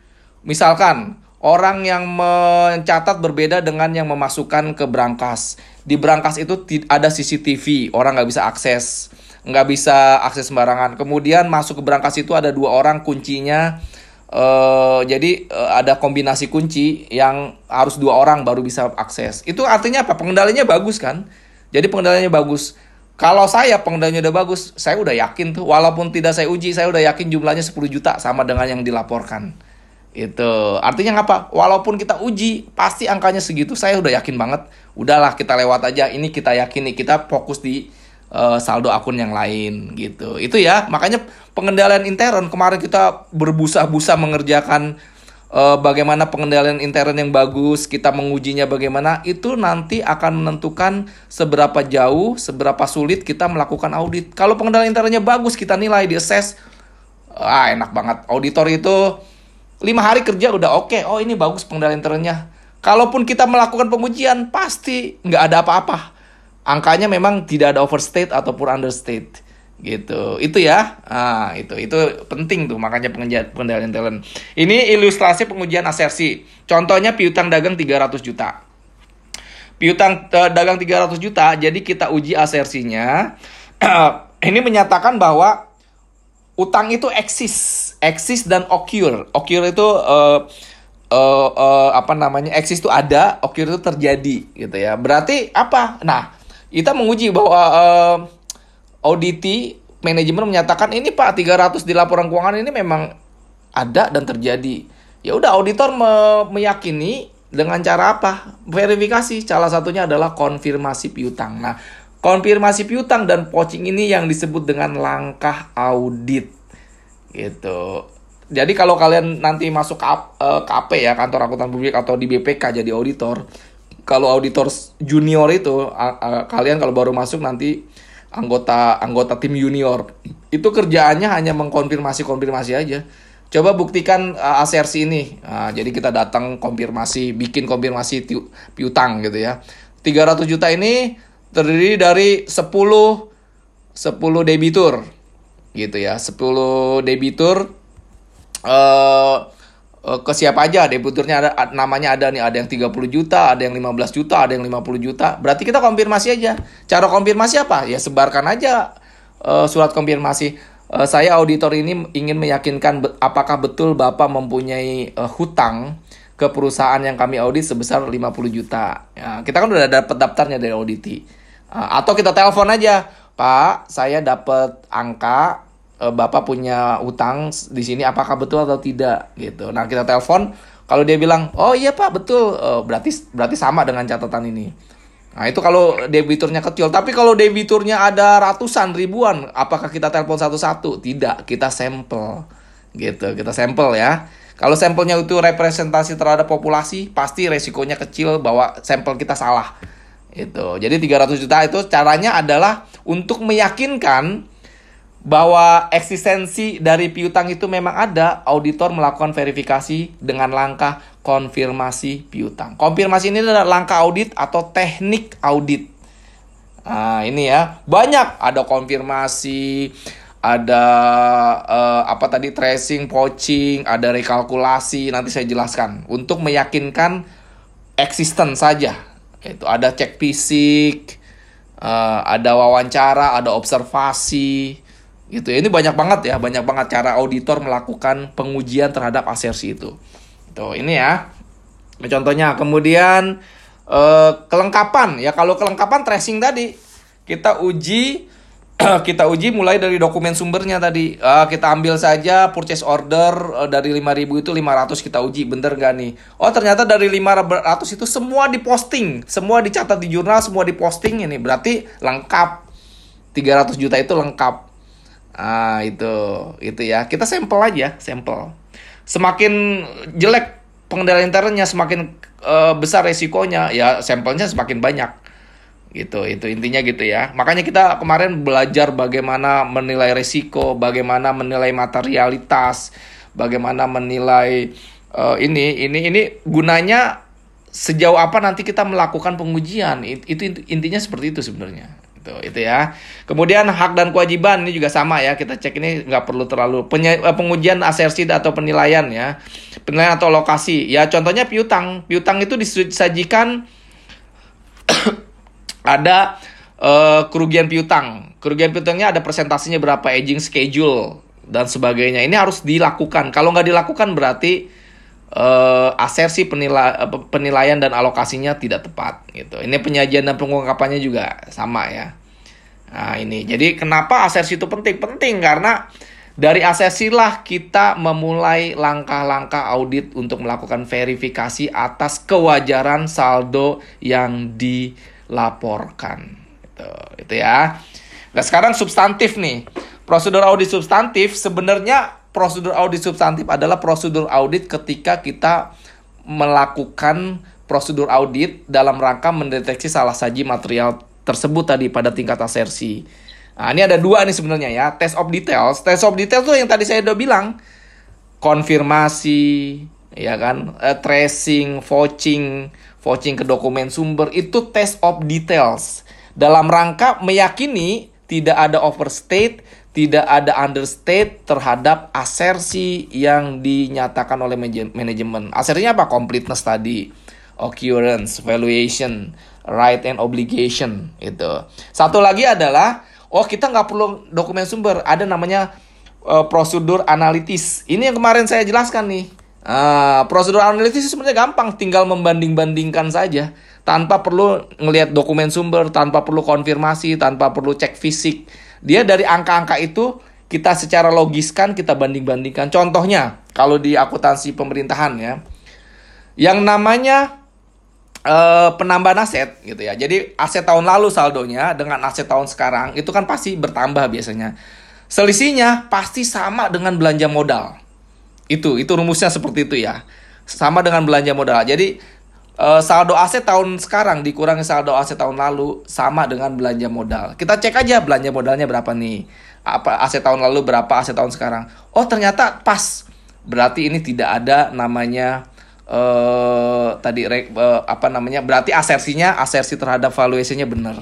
misalkan orang yang mencatat berbeda dengan yang memasukkan ke berangkas. Di berangkas itu ada CCTV, orang nggak bisa akses nggak bisa akses sembarangan. Kemudian masuk ke berangkas itu ada dua orang kuncinya. Uh, jadi uh, ada kombinasi kunci yang harus dua orang baru bisa akses. Itu artinya apa? Pengendalinya bagus kan? Jadi pengendalinya bagus. Kalau saya pengendalinya udah bagus, saya udah yakin tuh. Walaupun tidak saya uji, saya udah yakin jumlahnya 10 juta sama dengan yang dilaporkan. Itu artinya apa? Walaupun kita uji, pasti angkanya segitu. Saya udah yakin banget. Udahlah kita lewat aja. Ini kita yakini. Kita fokus di uh, saldo akun yang lain gitu. Itu ya, makanya pengendalian intern kemarin kita berbusa-busa mengerjakan uh, bagaimana pengendalian intern yang bagus, kita mengujinya bagaimana, itu nanti akan menentukan seberapa jauh, seberapa sulit kita melakukan audit. Kalau pengendalian internnya bagus, kita nilai, di assess, ah enak banget. Auditor itu lima hari kerja udah oke, okay. oh ini bagus pengendalian internnya. Kalaupun kita melakukan pengujian, pasti nggak ada apa-apa angkanya memang tidak ada overstate ataupun understate gitu. Itu ya. Ah itu. Itu penting tuh makanya pengendalian talent. Ini ilustrasi pengujian asersi. Contohnya piutang dagang 300 juta. Piutang uh, dagang 300 juta jadi kita uji asersinya. Ini menyatakan bahwa utang itu eksis. Eksis dan occur. Occur itu uh, uh, uh, apa namanya eksis itu ada occur itu terjadi gitu ya. Berarti apa? Nah kita menguji bahwa uh, auditi manajemen menyatakan ini Pak 300 di laporan keuangan ini memang ada dan terjadi. Ya udah auditor me meyakini dengan cara apa? Verifikasi. Salah satunya adalah konfirmasi piutang. Nah, konfirmasi piutang dan poaching ini yang disebut dengan langkah audit. Gitu. Jadi kalau kalian nanti masuk ke KP eh, ya, kantor akuntan publik atau di BPK jadi auditor, kalau auditor junior itu kalian kalau baru masuk nanti anggota anggota tim junior. Itu kerjaannya hanya mengkonfirmasi konfirmasi aja. Coba buktikan uh, asersi ini. Uh, jadi kita datang konfirmasi bikin konfirmasi piutang gitu ya. 300 juta ini terdiri dari 10 10 debitur. Gitu ya 10 debitur. Uh, uh, ke siapa aja debiturnya ada namanya ada nih ada yang 30 juta, ada yang 15 juta, ada yang 50 juta. Berarti kita konfirmasi aja. Cara konfirmasi apa? Ya sebarkan aja uh, surat konfirmasi. Uh, saya auditor ini ingin meyakinkan be apakah betul Bapak mempunyai uh, hutang ke perusahaan yang kami audit sebesar 50 juta. Ya, kita kan udah dapat daftarnya dari auditi. Uh, atau kita telepon aja, Pak, saya dapat angka Bapak punya utang di sini apakah betul atau tidak gitu. Nah, kita telepon kalau dia bilang, "Oh iya, Pak, betul." Uh, berarti berarti sama dengan catatan ini. Nah, itu kalau debiturnya kecil. Tapi kalau debiturnya ada ratusan, ribuan, apakah kita telepon satu-satu? Tidak, kita sampel. Gitu, kita sampel ya. Kalau sampelnya itu representasi terhadap populasi, pasti resikonya kecil bahwa sampel kita salah. Itu. Jadi 300 juta itu caranya adalah untuk meyakinkan bahwa eksistensi dari piutang itu memang ada, auditor melakukan verifikasi dengan langkah konfirmasi piutang. Konfirmasi ini adalah langkah audit atau teknik audit. Nah, ini ya, banyak ada konfirmasi, ada uh, apa tadi tracing, poaching, ada rekalkulasi, nanti saya jelaskan untuk meyakinkan eksisten saja. Itu ada cek fisik, uh, ada wawancara, ada observasi, gitu ya. ini banyak banget ya banyak banget cara auditor melakukan pengujian terhadap asersi itu. Tuh ini ya. Contohnya. Kemudian eh, kelengkapan. Ya kalau kelengkapan tracing tadi kita uji kita uji mulai dari dokumen sumbernya tadi. Uh, kita ambil saja purchase order uh, dari 5000 itu 500 kita uji. Bener gak nih? Oh ternyata dari 500 itu semua diposting. Semua dicatat di jurnal semua diposting ini. Berarti lengkap. 300 juta itu lengkap Ah, itu itu ya. Kita sampel aja, sampel. Semakin jelek pengendalian internnya, semakin uh, besar resikonya, ya sampelnya semakin banyak. Gitu, itu intinya gitu ya. Makanya kita kemarin belajar bagaimana menilai resiko, bagaimana menilai materialitas, bagaimana menilai uh, ini ini ini gunanya sejauh apa nanti kita melakukan pengujian. Itu intinya seperti itu sebenarnya. Itu, itu ya. Kemudian hak dan kewajiban ini juga sama ya. Kita cek ini nggak perlu terlalu Peny eh, pengujian asersi atau penilaian ya. Penilaian atau lokasi. Ya contohnya piutang. Piutang itu disajikan ada uh, kerugian piutang. Kerugian piutangnya ada presentasinya berapa, aging schedule dan sebagainya. Ini harus dilakukan. Kalau nggak dilakukan berarti uh, asersi penila penilaian dan alokasinya tidak tepat gitu. Ini penyajian dan pengungkapannya juga sama ya. Nah, ini. Jadi kenapa asersi itu penting? Penting karena dari lah kita memulai langkah-langkah audit untuk melakukan verifikasi atas kewajaran saldo yang dilaporkan. Itu, itu ya. Nah, sekarang substantif nih. Prosedur audit substantif sebenarnya prosedur audit substantif adalah prosedur audit ketika kita melakukan prosedur audit dalam rangka mendeteksi salah saji material tersebut tadi pada tingkat asersi. Nah, ini ada dua nih sebenarnya ya, test of details. Test of details tuh yang tadi saya udah bilang, konfirmasi, ya kan, uh, tracing, vouching, vouching ke dokumen sumber. Itu test of details. Dalam rangka meyakini tidak ada overstate, tidak ada understate terhadap asersi yang dinyatakan oleh manajemen. Asersinya apa? Completeness tadi, occurrence, valuation, right and obligation itu. Satu lagi adalah oh kita nggak perlu dokumen sumber, ada namanya uh, prosedur analitis. Ini yang kemarin saya jelaskan nih. Uh, prosedur analitis sebenarnya gampang, tinggal membanding-bandingkan saja tanpa perlu ngelihat dokumen sumber, tanpa perlu konfirmasi, tanpa perlu cek fisik dia dari angka-angka itu kita secara logiskan kita banding-bandingkan. Contohnya kalau di akuntansi pemerintahan ya, yang namanya uh, penambahan aset gitu ya. Jadi aset tahun lalu saldonya dengan aset tahun sekarang itu kan pasti bertambah biasanya. Selisihnya pasti sama dengan belanja modal. Itu itu rumusnya seperti itu ya. Sama dengan belanja modal. Jadi uh, saldo aset tahun sekarang dikurangi saldo aset tahun lalu sama dengan belanja modal. Kita cek aja belanja modalnya berapa nih. Apa aset tahun lalu berapa aset tahun sekarang. Oh, ternyata pas. Berarti ini tidak ada namanya uh, tadi uh, apa namanya? Berarti asersinya asersi terhadap valuasinya benar.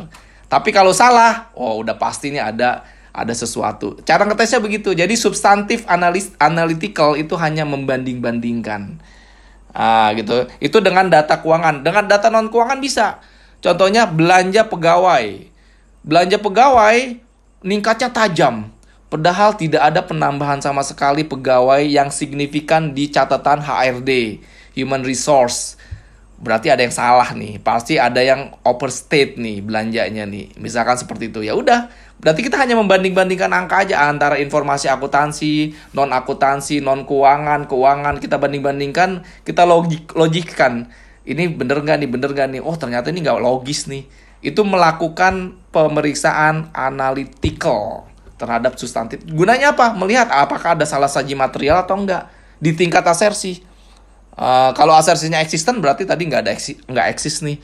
Tapi kalau salah, oh udah pasti ini ada ada sesuatu. Cara ngetesnya begitu. Jadi substantif analis analytical itu hanya membanding-bandingkan. Ah, gitu. Itu dengan data keuangan. Dengan data non keuangan bisa. Contohnya belanja pegawai. Belanja pegawai ningkatnya tajam. Padahal tidak ada penambahan sama sekali pegawai yang signifikan di catatan HRD. human resource berarti ada yang salah nih pasti ada yang overstate nih belanjanya nih misalkan seperti itu ya udah berarti kita hanya membanding-bandingkan angka aja antara informasi akuntansi non akuntansi non keuangan. Keuangan kita banding-bandingkan kita logik logikkan. Ini bener nggak nih bener nggak nih? Oh ternyata ini nggak logis nih. Itu melakukan pemeriksaan analytical terhadap substantif. Gunanya apa? Melihat apakah ada salah saji material atau enggak di tingkat asersi. Uh, kalau asersinya eksisten berarti tadi nggak ada eksis, nggak eksis nih.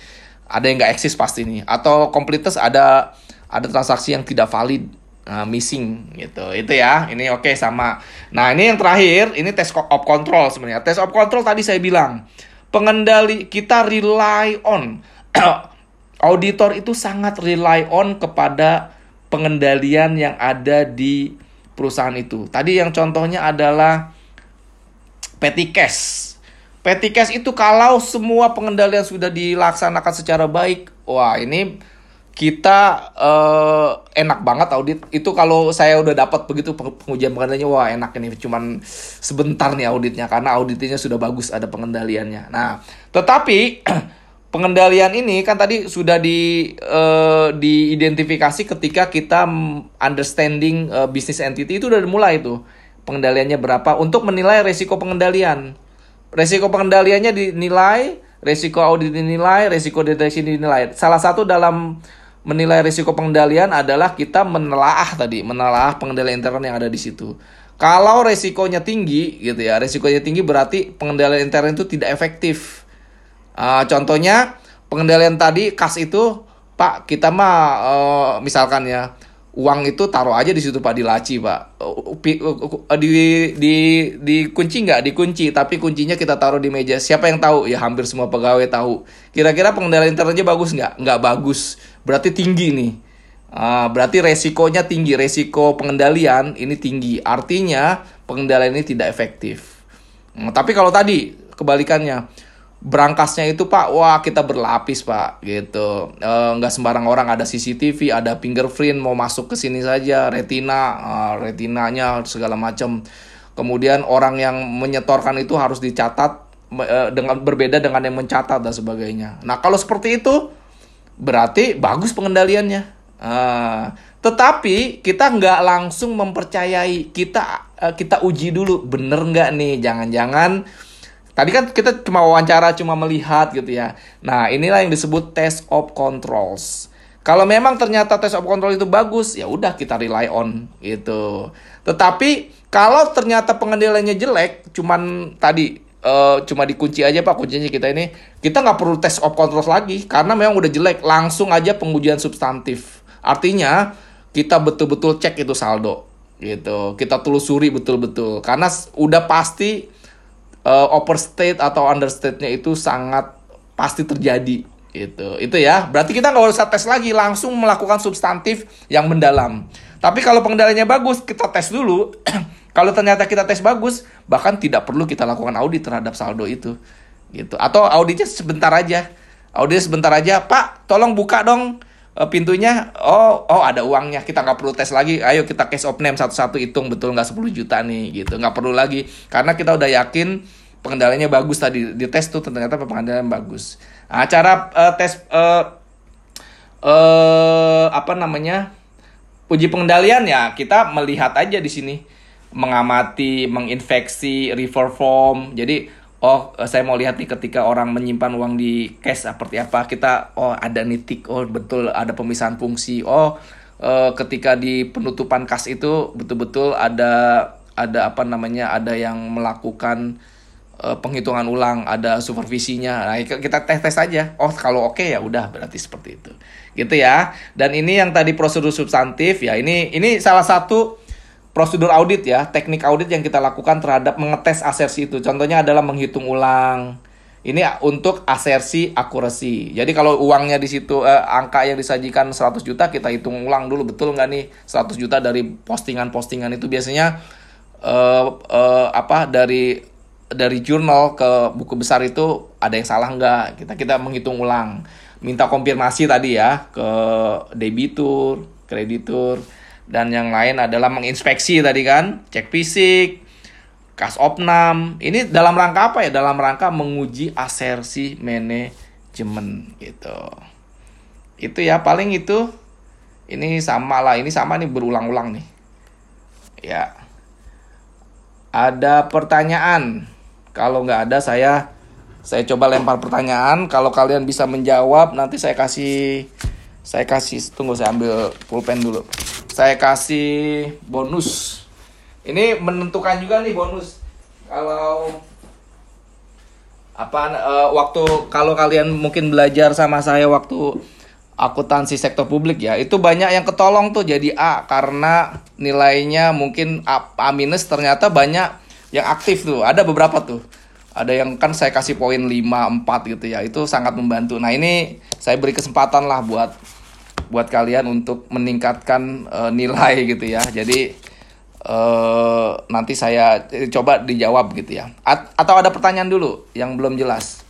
Ada yang nggak eksis pasti nih. Atau completeness ada ada transaksi yang tidak valid, uh, missing gitu. Itu ya. Ini oke okay, sama. Nah ini yang terakhir, ini test of control sebenarnya. Test of control tadi saya bilang pengendali kita rely on auditor itu sangat rely on kepada pengendalian yang ada di perusahaan itu. Tadi yang contohnya adalah petty cash Petty cash itu kalau semua pengendalian sudah dilaksanakan secara baik, wah ini kita uh, enak banget audit. Itu kalau saya udah dapat begitu pengujian pengendaliannya, wah enak ini cuman sebentar nih auditnya karena auditnya sudah bagus ada pengendaliannya. Nah, tetapi pengendalian ini kan tadi sudah di uh, diidentifikasi ketika kita understanding uh, business entity itu udah mulai tuh pengendaliannya berapa untuk menilai resiko pengendalian. Resiko pengendaliannya dinilai, resiko audit dinilai, resiko deteksi dinilai. Salah satu dalam menilai resiko pengendalian adalah kita menelaah tadi, menelaah pengendalian intern yang ada di situ. Kalau resikonya tinggi gitu ya, resikonya tinggi berarti pengendalian intern itu tidak efektif. Uh, contohnya pengendalian tadi kas itu, Pak kita mah uh, misalkan ya uang itu taruh aja di situ pak di laci pak. Di di di kunci nggak? Dikunci. Tapi kuncinya kita taruh di meja. Siapa yang tahu? Ya hampir semua pegawai tahu. Kira-kira pengendalian internetnya bagus nggak? Nggak bagus. Berarti tinggi nih. Uh, berarti resikonya tinggi. Resiko pengendalian ini tinggi. Artinya pengendalian ini tidak efektif. Hmm, tapi kalau tadi kebalikannya berangkasnya itu pak wah kita berlapis pak gitu. E, nggak sembarang orang ada CCTV ada fingerprint mau masuk ke sini saja retina e, retinanya segala macam kemudian orang yang menyetorkan itu harus dicatat e, dengan berbeda dengan yang mencatat dan sebagainya. Nah kalau seperti itu berarti bagus pengendaliannya. E, tetapi kita nggak langsung mempercayai kita kita uji dulu bener nggak nih? Jangan-jangan Tadi kan kita cuma wawancara, cuma melihat gitu ya. Nah, inilah yang disebut test of controls. Kalau memang ternyata test of control itu bagus, ya udah kita rely on gitu. Tetapi kalau ternyata pengendaliannya jelek, cuman tadi uh, cuma dikunci aja pak kuncinya kita ini, kita nggak perlu test of control lagi karena memang udah jelek, langsung aja pengujian substantif. Artinya kita betul-betul cek itu saldo gitu. Kita telusuri betul-betul karena udah pasti uh, overstate atau understate-nya itu sangat pasti terjadi itu itu ya. Berarti kita nggak usah tes lagi langsung melakukan substantif yang mendalam. Tapi kalau pengendaliannya bagus kita tes dulu. Kalau ternyata kita tes bagus bahkan tidak perlu kita lakukan audit terhadap saldo itu gitu. Atau auditnya sebentar aja. Auditnya sebentar aja pak tolong buka dong pintunya oh oh ada uangnya. Kita nggak perlu tes lagi. Ayo kita case of name satu-satu hitung betul nggak 10 juta nih gitu. Nggak perlu lagi. Karena kita udah yakin pengendaliannya bagus tadi. Di tes tuh ternyata pengendalian bagus. Nah, cara uh, tes uh, uh, apa namanya uji pengendalian ya kita melihat aja di sini. Mengamati menginfeksi refer form jadi oh saya mau lihat nih ketika orang menyimpan uang di cash seperti apa. Kita oh ada nitik oh betul ada pemisahan fungsi. Oh uh, ketika di penutupan kas itu betul-betul ada ada apa namanya ada yang melakukan uh, penghitungan ulang ada supervisinya. Nah kita tes tes aja. Oh kalau oke okay, ya udah berarti seperti itu. Gitu ya. Dan ini yang tadi prosedur substantif ya. Ini ini salah satu prosedur audit ya, teknik audit yang kita lakukan terhadap mengetes asersi itu. Contohnya adalah menghitung ulang. Ini untuk asersi akurasi. Jadi kalau uangnya di situ eh, angka yang disajikan 100 juta kita hitung ulang dulu betul nggak nih 100 juta dari postingan-postingan itu biasanya eh, eh, apa dari dari jurnal ke buku besar itu ada yang salah nggak? Kita kita menghitung ulang. Minta konfirmasi tadi ya ke debitur, kreditur dan yang lain adalah menginspeksi tadi kan, cek fisik, kas opnam. Ini dalam rangka apa ya? Dalam rangka menguji asersi manajemen gitu. Itu ya paling itu. Ini sama lah, ini sama nih berulang-ulang nih. Ya. Ada pertanyaan? Kalau nggak ada saya saya coba lempar pertanyaan. Kalau kalian bisa menjawab nanti saya kasih saya kasih tunggu saya ambil pulpen dulu. Saya kasih bonus. Ini menentukan juga nih bonus. Kalau apa uh, waktu kalau kalian mungkin belajar sama saya waktu akuntansi sektor publik ya itu banyak yang ketolong tuh jadi A karena nilainya mungkin A, A minus ternyata banyak yang aktif tuh ada beberapa tuh ada yang kan saya kasih poin 5 4 gitu ya itu sangat membantu nah ini saya beri kesempatan lah buat buat kalian untuk meningkatkan uh, nilai gitu ya. Jadi uh, nanti saya coba dijawab gitu ya. A atau ada pertanyaan dulu yang belum jelas.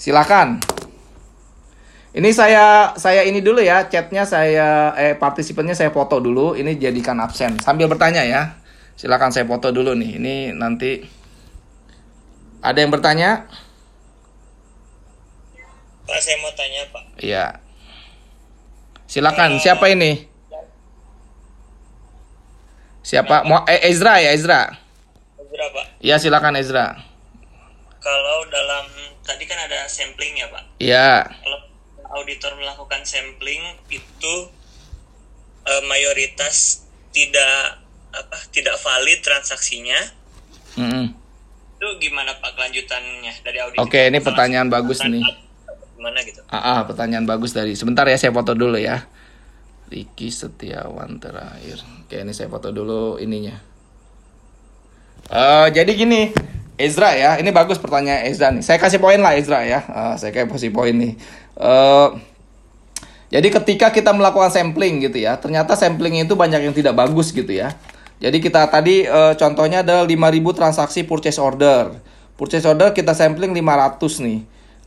Silakan. Ini saya saya ini dulu ya, chatnya saya eh partisipannya saya foto dulu. Ini jadikan absen sambil bertanya ya. Silakan saya foto dulu nih. Ini nanti ada yang bertanya? Pak, saya mau tanya, Pak. Iya. Silakan, uh, siapa ini? Siapa? Mau eh, Ezra ya, Ezra. Ezra, Pak. Iya, silakan Ezra. Kalau dalam tadi kan ada sampling ya, Pak. Iya. Kalau auditor melakukan sampling itu uh, mayoritas tidak apa tidak valid transaksinya. Mm -hmm. Itu gimana Pak kelanjutannya dari audit? Oke, ini pertanyaan bagus nih gimana gitu. Ah, ah pertanyaan bagus dari sebentar ya saya foto dulu ya. Riki Setiawan terakhir. Oke ini saya foto dulu ininya. Uh, jadi gini Ezra ya ini bagus pertanyaan Ezra nih. Saya kasih poin lah Ezra ya. Uh, saya kasih poin nih. Uh, jadi ketika kita melakukan sampling gitu ya, ternyata sampling itu banyak yang tidak bagus gitu ya. Jadi kita tadi e, contohnya ada 5000 transaksi purchase order. Purchase order kita sampling 500 nih.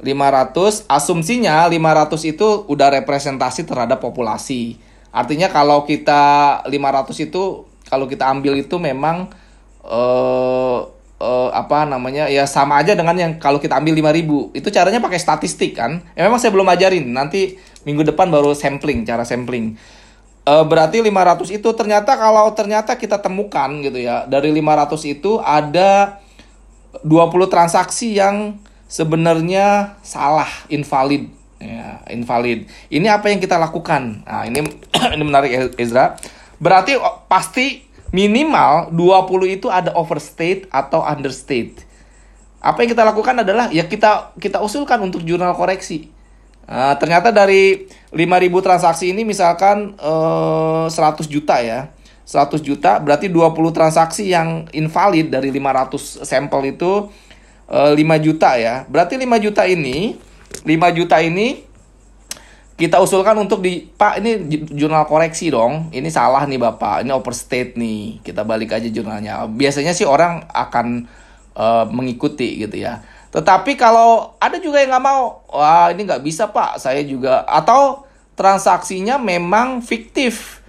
500 asumsinya 500 itu udah representasi terhadap populasi. Artinya kalau kita 500 itu kalau kita ambil itu memang eh uh, apa namanya ya sama aja dengan yang kalau kita ambil 5000 itu caranya pakai statistik kan? Ya memang saya belum ajarin. Nanti minggu depan baru sampling cara sampling. Uh, berarti 500 itu ternyata kalau ternyata kita temukan gitu ya dari 500 itu ada 20 transaksi yang sebenarnya salah, invalid. Ya, invalid. Ini apa yang kita lakukan? Nah, ini ini menarik Ezra. Berarti pasti minimal 20 itu ada overstate atau understate. Apa yang kita lakukan adalah ya kita kita usulkan untuk jurnal koreksi. Nah, ternyata dari 5000 transaksi ini misalkan eh, 100 juta ya. 100 juta berarti 20 transaksi yang invalid dari 500 sampel itu 5 eh, juta ya. Berarti 5 juta ini 5 juta ini kita usulkan untuk di Pak ini jurnal koreksi dong. Ini salah nih Bapak. Ini overstate nih. Kita balik aja jurnalnya. Biasanya sih orang akan uh, mengikuti gitu ya. Tetapi kalau ada juga yang nggak mau, wah ini nggak bisa Pak. Saya juga atau transaksinya memang fiktif.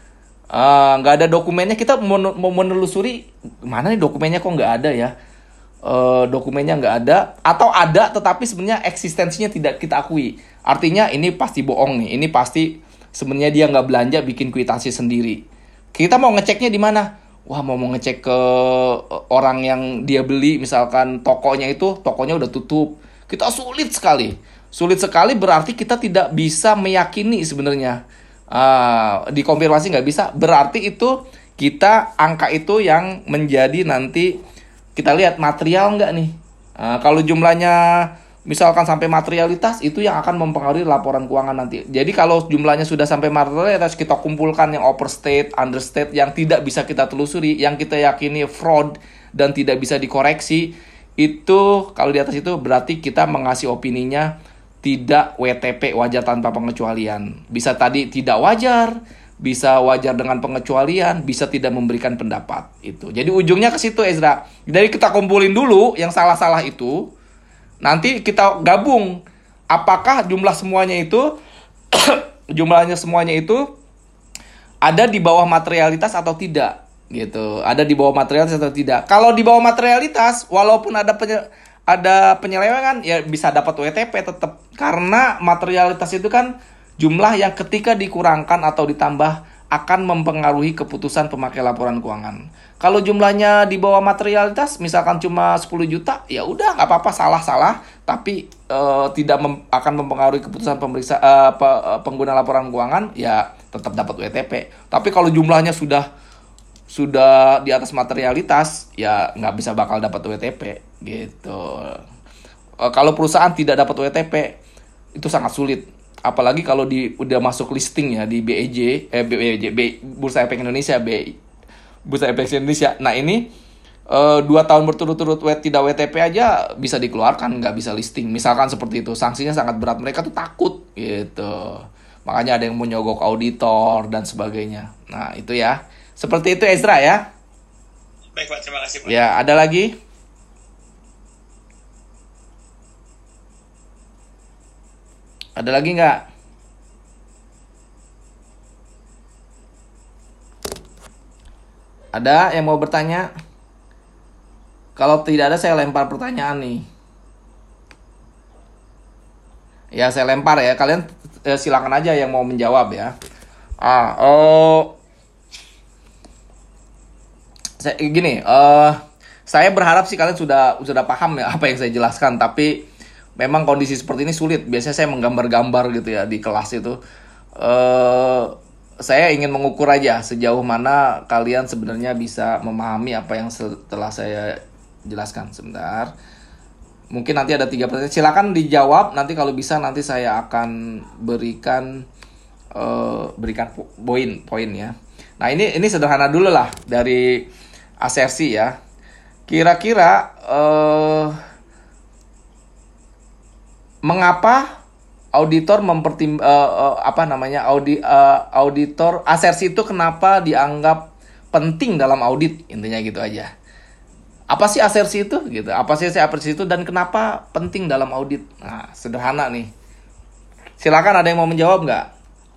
Eh, nggak uh, ada dokumennya kita mau menelusuri mana nih dokumennya kok nggak ada ya uh, dokumennya nggak ada atau ada tetapi sebenarnya eksistensinya tidak kita akui. Artinya ini pasti bohong nih ini pasti sebenarnya dia nggak belanja bikin kuitansi sendiri. Kita mau ngeceknya di mana? Wah mau mau ngecek ke eh, orang yang dia beli misalkan tokonya itu tokonya udah tutup. Kita sulit sekali. Sulit sekali berarti kita tidak bisa meyakini sebenarnya. Uh, dikonfirmasi nggak bisa berarti itu kita angka itu yang menjadi nanti kita lihat material nggak nih. Nah, kalau jumlahnya misalkan sampai materialitas itu yang akan mempengaruhi laporan keuangan nanti. Jadi kalau jumlahnya sudah sampai materialitas kita kumpulkan yang overstate, understate yang tidak bisa kita telusuri, yang kita yakini fraud dan tidak bisa dikoreksi, itu kalau di atas itu berarti kita mengasih opininya tidak WTP wajar tanpa pengecualian. Bisa tadi tidak wajar, bisa wajar dengan pengecualian, bisa tidak memberikan pendapat itu. Jadi ujungnya ke situ Ezra. Jadi kita kumpulin dulu yang salah-salah itu, nanti kita gabung apakah jumlah semuanya itu jumlahnya semuanya itu ada di bawah materialitas atau tidak. gitu ada di bawah materialitas atau tidak kalau di bawah materialitas walaupun ada penye ada penyelewengan ya bisa dapat WTP tetap karena materialitas itu kan jumlah yang ketika dikurangkan atau ditambah akan mempengaruhi keputusan pemakai laporan keuangan. Kalau jumlahnya di bawah materialitas, misalkan cuma 10 juta, ya udah nggak apa-apa salah-salah, tapi uh, tidak mem akan mempengaruhi keputusan pemeriksa uh, pe pengguna laporan keuangan, ya tetap dapat WTP. Tapi kalau jumlahnya sudah sudah di atas materialitas, ya nggak bisa bakal dapat WTP gitu. Uh, kalau perusahaan tidak dapat WTP, itu sangat sulit apalagi kalau di udah masuk listing ya di BEJ eh BEJ B, Bursa Efek Indonesia B Bursa Efek Indonesia. Nah ini uh, dua tahun berturut-turut tidak WTP aja bisa dikeluarkan nggak bisa listing. Misalkan seperti itu sanksinya sangat berat. Mereka tuh takut gitu. Makanya ada yang mau nyogok auditor dan sebagainya. Nah itu ya. Seperti itu Ezra ya. Baik pak. Terima kasih pak. Ya ada lagi Ada lagi nggak? Ada yang mau bertanya? Kalau tidak ada saya lempar pertanyaan nih. Ya saya lempar ya. Kalian eh, silakan aja yang mau menjawab ya. Ah, oh. Saya gini, eh saya berharap sih kalian sudah sudah paham ya apa yang saya jelaskan, tapi memang kondisi seperti ini sulit. Biasanya saya menggambar-gambar gitu ya di kelas itu. Uh, saya ingin mengukur aja sejauh mana kalian sebenarnya bisa memahami apa yang setelah saya jelaskan sebentar. Mungkin nanti ada tiga pertanyaan. Silakan dijawab. Nanti kalau bisa nanti saya akan berikan uh, berikan poin poin ya. Nah ini ini sederhana dulu lah dari asersi ya. Kira-kira uh, mengapa auditor mempertim uh, uh, apa namanya audi uh, auditor asersi itu kenapa dianggap penting dalam audit? Intinya gitu aja. Apa sih asersi itu? Gitu. Apa sih asersi itu dan kenapa penting dalam audit? Nah sederhana nih. Silakan ada yang mau menjawab nggak?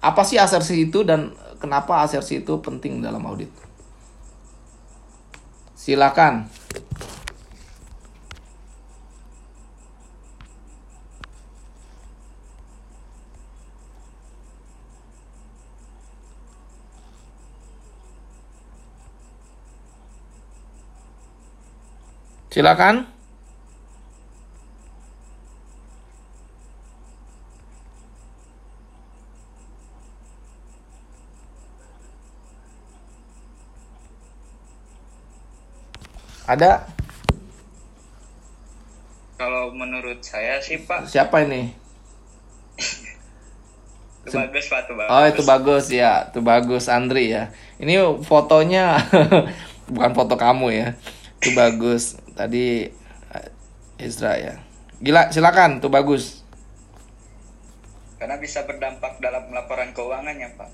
Apa sih asersi itu dan kenapa asersi itu penting dalam audit? Silakan Silakan. Ada? Kalau menurut saya sih Pak. Siapa ini? itu bagus Pak, itu bagus. Oh itu bagus ya, itu bagus Andri ya. Ini fotonya bukan foto kamu ya, itu bagus tadi Ezra ya. Gila, silakan, tuh bagus. Karena bisa berdampak dalam laporan keuangan ya, Pak.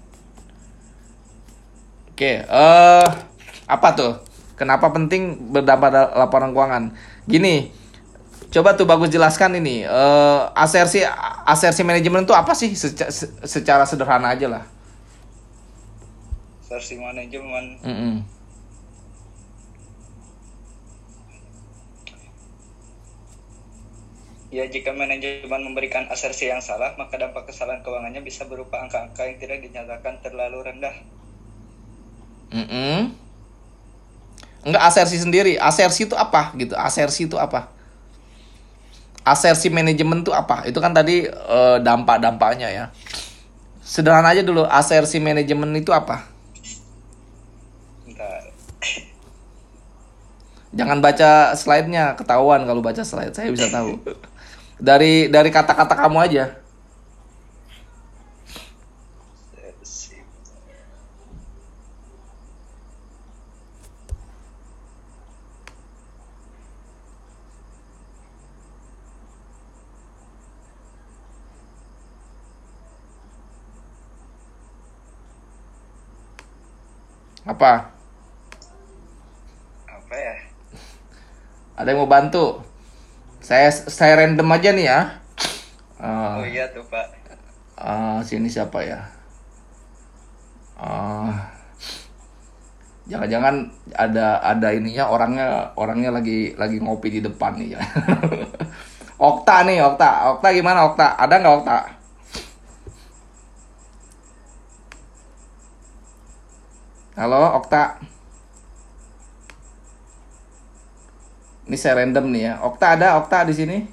Oke, eh uh, apa tuh? Kenapa penting berdampak dalam laporan keuangan? Gini, coba tuh bagus jelaskan ini. Uh, asersi asersi manajemen itu apa sih secara, secara sederhana aja lah. Asersi manajemen. Mm -mm. Ya, jika manajemen memberikan asersi yang salah, maka dampak kesalahan keuangannya bisa berupa angka-angka yang tidak dinyatakan terlalu rendah. Mm -mm. Enggak asersi sendiri. Asersi itu apa gitu? Asersi itu apa? Asersi manajemen itu apa? Itu kan tadi uh, dampak-dampaknya ya. Sederhana aja dulu. Asersi manajemen itu apa? Bentar. Jangan baca slide-nya, ketahuan kalau baca slide. Saya bisa tahu. dari dari kata-kata kamu aja. Apa? Apa ya? Ada yang mau bantu saya saya random aja nih ya. Uh, oh iya tuh pak. Uh, sini siapa ya? Uh, Jangan-jangan ada ada ininya orangnya orangnya lagi lagi ngopi di depan nih ya. Okta nih, Okta. Okta gimana Okta? Ada nggak Okta? Halo, Okta. Ini saya random nih ya. Okta ada, Okta di sini?